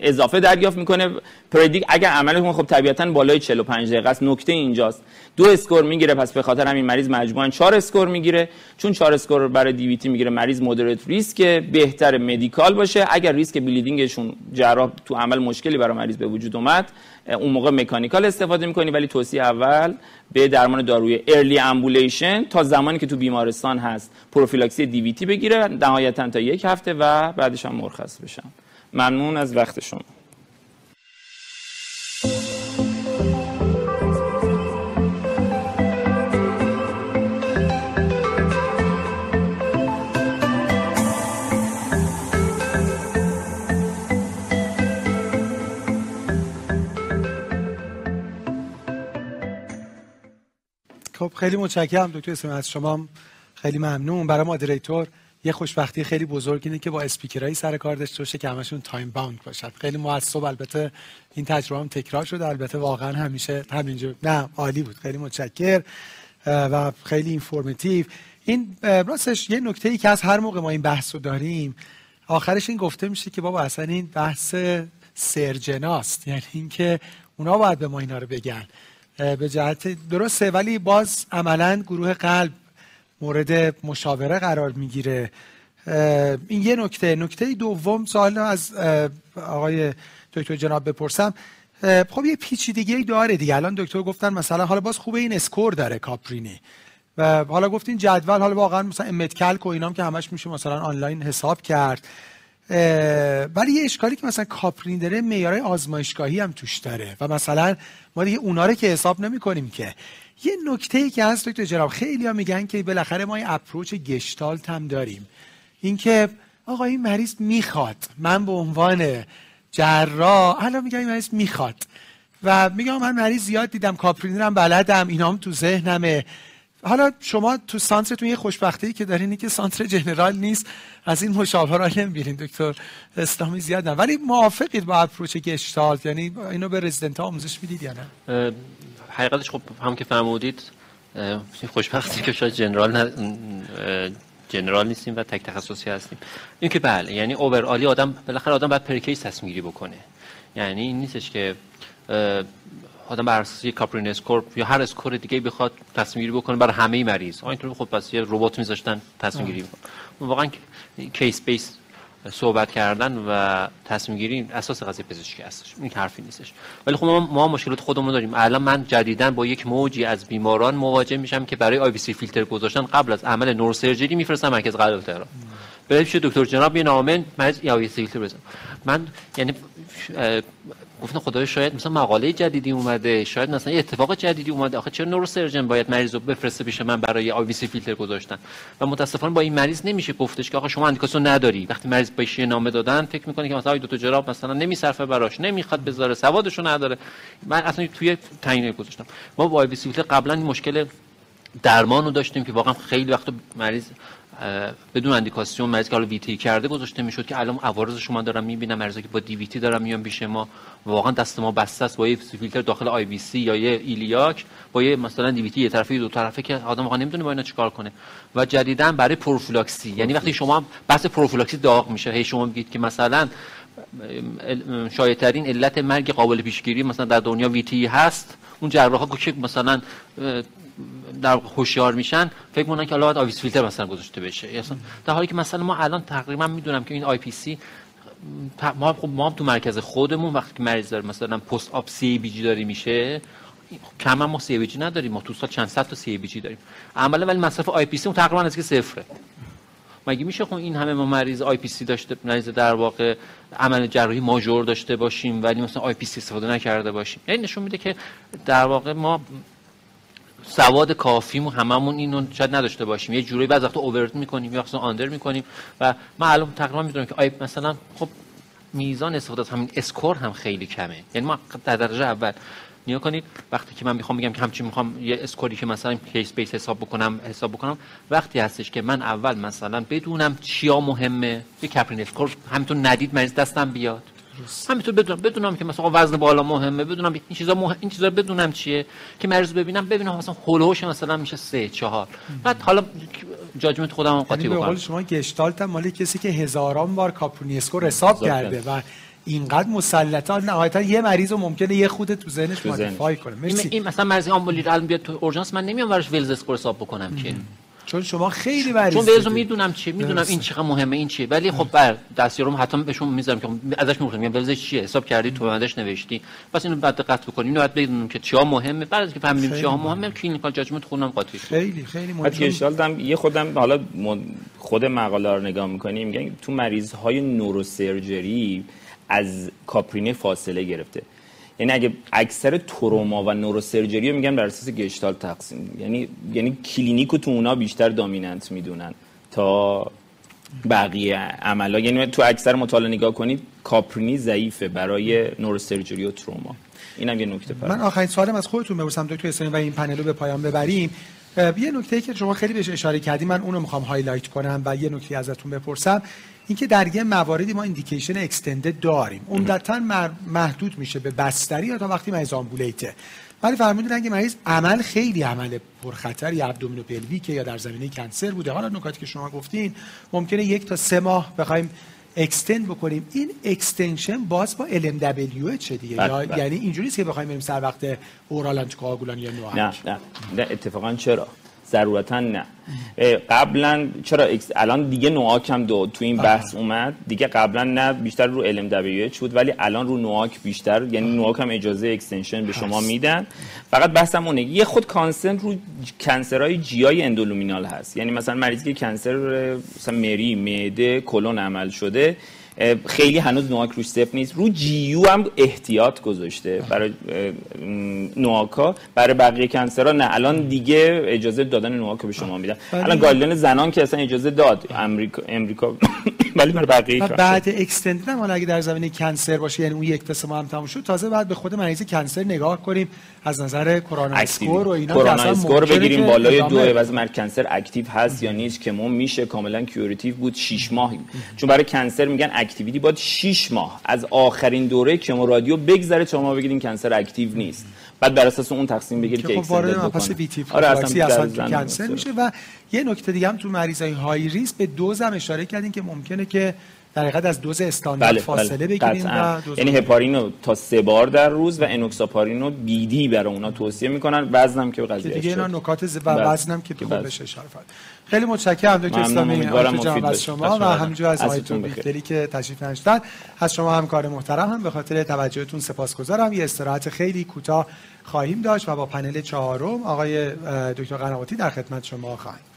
اضافه دریافت می‌کنه. predict اگر عمل خب طبیعتا بالای 45 دقیقه است نکته اینجاست. دو score می‌گیره پس به خاطر همین مریض مجموعا 4 score می‌گیره. چون 4 score برای DVT می‌گیره مریض moderate risk بهتر medical باشه. اگر risk bleeding شون جراح تو عمل مشکلی برای مریض به وجود اومد اون موقع mechanical استفاده می‌کنی. ولی توصیه اول به درمان داروی early ambulation تا زمانی که تو بیمارستان هست پروفیلاکسی DVT بگیره نهایتا تا یک هفته و بعدش هم مرخص بشن. ممنون از وقت شما. خب خیلی متشکرم دکتر اسم از شما خیلی ممنون. برای moderator یه خوشبختی خیلی بزرگ اینه که با اسپیکرایی سر کار داشته باشه که همشون time bound باشد خیلی معصب البته این تجربه هم تکرار شده. البته واقعا همیشه همینجور. نه عالی بود. خیلی متشکر. و خیلی informative این راستش یه نکته ای که از هر موقع ما این بحث رو داریم آخرش این گفته میشه که بابا اصلا این بحث سرجناست. یعنی اینکه اونا باید به ما اینا رو بگن. به جهت درسته ولی باز عملا گروه قلب مورد مشاوره قرار می‌گیره. این یه نکته. نکته دوم سوال از آقای دکتر جناب بپرسم. خب یه پیچیدگی داره دیگه. الان دکتر گفتن مثلا حالا باز خوبه این اسکور داره کاپرینی. و حالا گفتین جدول حالا واقعا مثلا امتکلک و اینام که همش میشه مثلا آنلاین حساب کرد. ولی یه اشکالی که مثلا کاپرین داره معیارهای آزمایشگاهی هم توش داره. و مثلا ما دیگه اونا رو که حساب نمی کنیم که. یه نکته ای که هست دکتر جناب خیلی ها میگن که بالاخره ما یه اپروچ گشتالت هم داریم. اینکه آقا این مریض می‌خواد. من به عنوان جراح الان میگم این مریض می‌خواد. و میگم من مریض زیاد دیدم کاپرین هم بلدم اینام تو ذهنمه. حالا شما تو سانترتون یه خوشبختی که دارین که سانتر جنرال نیست. از این مشاوره را نمی‌بینین دکتر. اسلامی زیاد نه. ولی موافقید با approach gestalt؟ یعنی اینو به رزیدنت ها آموزش می‌دید یا نه؟ حقیقتش خب هم که فرمودید خوشبختی که شاید general ن... general نیستیم و تک تخصصی هستیم. این که بله یعنی overally آدم بالاخره آدم باید per case تصمیم گیری بکنه. یعنی این نیستش که آدم بر اساس یک Caprini score یا هر score دیگه بخواد تصمیم گیری بکنه برای همه مریض. اینطور خب پس یه ربات میذاشتن تصمیم گیری. واقعا case base صحبت کردن و تصمیم گیری اساس قضیه پزشکی هستش. این حرفی نیستش. ولی خب ما, ما مشکلات خودمون داریم. الان من جدیدا با یک موجی از بیماران مواجه میشم که برای IVC filter گذاشتن قبل از عمل neurosurgery میفرستن مرکز قلب تهران. بهش دکتر جناب یه نامه مریض یا فیلتر بزن. من یعنی گفتم خدایا شاید مثلا مقاله جدیدی اومده شاید مثلا یه اتفاق جدیدی اومده. آخه چرا neurosurgeon باید مریض رو بفرسته پیش من برای IVC filter گذاشتن؟ و متاسفانه با این مریض نمیشه گفتش که آقا شما اندیکاسیون نداری. وقتی مریض بهش یه نامه دادن فکر می‌کنه که مثلا دو جراب مثلا نمیصرفه براش نمی‌خواد بذاره سوادشو نداره. من اصلا توی تعیین گذاشتم. ما با IVC filter قبلا مشکل درمان رو داشتیم که واقعا خیلی وقت مریض بدون اندیکاسیون مریض که حالا VTE کرده گذاشته می‌شد که الان عوارض شما دارم می‌بینم مریضی که با DVT دارم میان پیش ما. واقعا دست ما بسته است با یه فیلتر داخل IVC یا یه iliac با یه مثلا DVT یه طرفه دو طرفه که آدم واقعا نمی‌دونه با اینا چیکار کنه. و جدیدا برای پروفیلاکسی یعنی وقتی شما بحث پروفیلاکسی داغ میشه هی شما میگید که مثلا شایع علت مرگ قابل پیشگیری مثلا در دنیا VTE هست. اون جراحا که مثلا در هوشیار میشن فکر می‌کنن که باید IVC filter مثلا گذاشته بشه. اصلا در حالی که مثلا ما الان تقریبا می‌دونم که این IPC ما خب ما هم تو مرکز خودمون وقتی که مریض داره مثلا post op CABG داری میشه کم ما CABG نداریم ما تو سال چند صد تا CABG داریم. عملا ولی مصرف IPC اون تقریبا از که صفره. مگه میشه خب این همه ما مریض IPC داشته مریض در واقع عمل جراحی ماژور داشته باشیم ولی مثلا IPC استفاده نکرده باشیم؟ یعنی نشون میده که در واقع ما سواد کافیمو هممون اینو شاید نداشته باشیم. یه جوری بعضی وقتا overtreat می‌کنیم یا اصلا under می‌کنیم و من الان تقریبا می‌دونم که آی مثلا خب میزان استفاده از همین score هم خیلی کمه. یعنی ما در درجه اول نگاه کنید وقتی که من می‌خوام بگم که همچین می‌خوام یه score ی که مثلا case base حساب بکنم حساب بکنم وقتی هستش که من اول مثلا بدونم چیا مهمه یه Caprini score همینطور ندید مریض دستم بیاد. همینطور بدونم بدونم که مثلا وزن بالا مهمه بدونم این چیزا مهم... این چیزا بدونم چیه که مریض ببینم ببینم مثلا هولوش مثلا میشه سه چهار. بعد حالا judgment خودم قاطی یعنی بکنم. شما gestalt مال کسی که هزاران بار Caprini score حساب کرده و اینقدر مسلطا نهایتا یه مریض رو ممکنه یه خود تو ذهنش modify کنه. مرسی. این, مثلا مریض آمبولی الان بیاد تو اورژانس من نمیام براش Wells score حساب بکنم که. چون شما خیلی مریض چون Wells می‌دونم چیه می‌دونم این چقدر مهمه این چیه. ولی خب بر دستیارم حتما بهشون می‌ذارم که ازش میگم میگم Wells ش چیه؟ حساب کردی تو بندش نوشتی. پس اینو بعد دقت بکنیم. اینو بعد بدونیم که چیا مهمه. بعد از که فهمیدیم چیا مهمه. clinical judgment خونم قاطی خیلی خیلی مهمه یه خودم حالا خود مقاله رو نگاه می‌کنیم میگن تو مریض های نوروسرجری از کاپرینه فاصله گرفته. یعنی اگه اکثر تروما و نوروسرجری رو میگن بر اساس گشتال تقسیم. یعنی یعنی کلینیک تو اونا بیشتر دامیننت می‌دونن تا بقیه عملا. یعنی تو اکثر مطالعه نگاه کنید کاپرینی ضعیفه برای نوروسرجری و تروما. اینم یه نکته من آخرین سوالم از خودتون بپرسم دکتر اسلامی و این پنل رو به پایان ببریم. یه نکته که شما خیلی بهش اشاره کردیم من اونو می‌خوام highlight کنم و یه نکته ازتون بپرسم. اینکه در یه مواردی ما indication extended داریم. عمدتا محدود میشه به بستری یا تا وقتی مریض ambulate ه ولی فرمودن اگه مریض عمل خیلی عمل پرخطر یا pelvic ه یا در زمینه cancer بوده. حالا نکاتی که شما گفتین ممکنه یک تا سه ماه بخوایم extend بکنیم. این extension باز با LMWH ه دیگه؟ بله، یا بله. یعنی اینجوری که بخوایم بریم سر وقت oral anticoagulant یا NOAC نه نه. نه اتفاقا چرا؟ ضرورتا نه. قبلا چرا الان دیگه NOAC هم دو تو این بحث اومد. دیگه قبلا نه بیشتر رو LMWH بود ولی الان رو NOAC بیشتر یعنی NOAC هم اجازه extension به شما میدن. فقط بحثم اونه یه خود concern رو cancer های GI endoluminal هست. یعنی مثلا مریضی که cancer مثلا مری معده کلون عمل شده خیلی هنوز NOAC روش safe نیست. رو GU هم احتیاط گذاشته برای NOAC ا. برای بقیه cancer ها نه. الان دیگه اجازه دادن NOAC ا به شما میدن. الان guideline زنان که اصلا اجازه داد امریکا امریکا ولی برای بقیه بعد extended هم اگه در زمینه cancer باشه یعنی اون یک تا ما هم تموم شد تازه بعد به خود مریض cancer نگاه کنیم. از نظر Khorana score و اینا Khorana score بگیریم بالای دو از مرد cancer active هست یا نیست که مون میشه کاملا curative بود 6 ماه. چون برای cancer میگن activity باید 6 ماه. از آخرین دوره chemo radio بگذره شما بگیرین cancer active نیست. بعد بر اساس اون تقسیم بگیرید که خب وارد پس وی تی آره اصلا کنسر میشه. و یه نکته دیگه هم تو مریضای های ریسک به دوز هم اشاره کردین که ممکنه که در حقیقت از دوز استاندارد بله، فاصله بله. بگیریم و یعنی هپارینو تا سه بار در روز و انوکساپارینو بیدی برای اونا توصیه می‌کنن. وزنم که قضیه دیگه اینا نکات ز... و بله. وزنم که خوب بشه اشاره خیلی متشکرم دکتر اسلامی از شما و همینجور از آیتون بیختری که تشریف نشدن از شما همکار محترم هم به خاطر توجهتون سپاسگزارم. یه استراحت خیلی کوتاه خواهیم داشت و با پنل چهارم آقای دکتر قنواتی در خدمت شما خواهیم.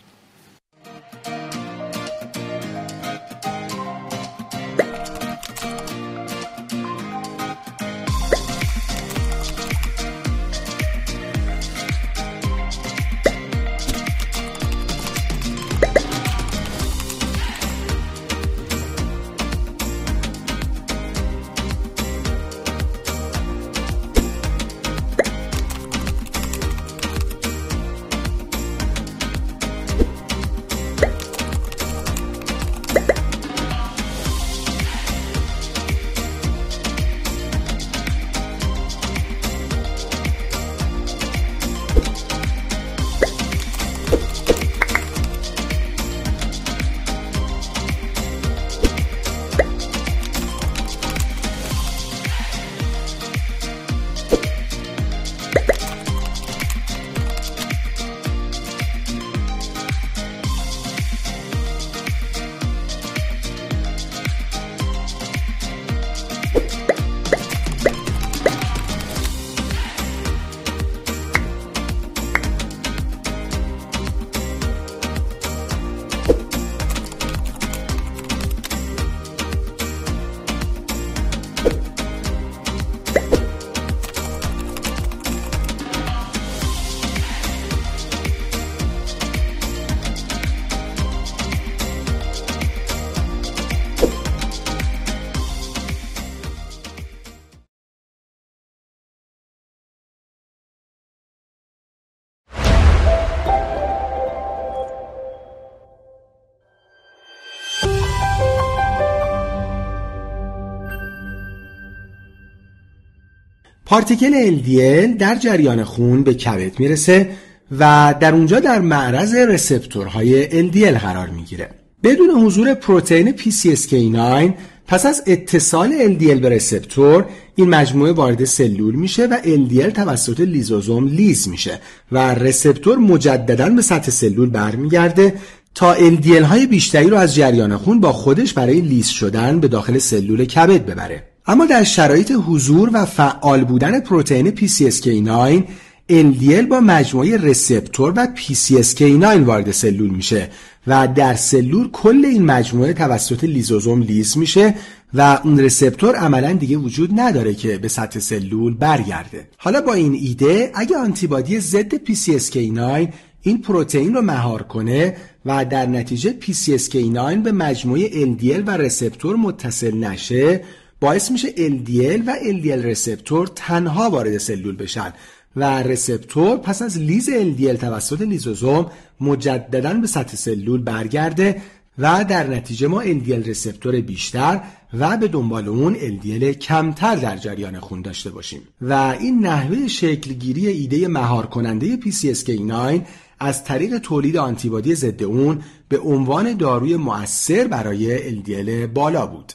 particle LDL در جریان خون به کبد می‌رسه و در اونجا در معرض receptor های LDL قرار می‌گیره. بدون حضور پروتئین PCSK9 پس از اتصال LDL به receptor این مجموعه وارد سلول میشه و LDL توسط لیزوزوم لیز میشه و receptor مجددا به سطح سلول برمیگرده تا LDL های بیشتری رو از جریان خون با خودش برای لیز شدن به داخل سلول کبد ببره. اما در شرایط حضور و فعال بودن پروتئین PCSK9 LDL با مجموعه رسپتور و PCSK9 وارد سلول میشه و در سلول کل این مجموعه توسط لیزوزوم لیز میشه و اون رسپتور عملا دیگه وجود نداره که به سطح سلول برگرده. حالا با این ایده اگه آنتیبادی ضد PCSK9 این پروتئین رو مهار کنه و در نتیجه PCSK9 به مجموعه LDL و رسپتور متصل نشه باعث میشه LDL و LDL رسپتور تنها وارد سلول بشن و رسپتور پس از لیز LDL توسط لیزوزوم مجددا به سطح سلول برگرده و در نتیجه ما LDL رسپتور بیشتر و به دنبال اون LDL کمتر در جریان خون داشته باشیم. و این نحوه شکلگیری ایده مهار کننده PCSK9 از طریق تولید آنتیبادی ضد اون به عنوان داروی مؤثر برای LDL بالا بود.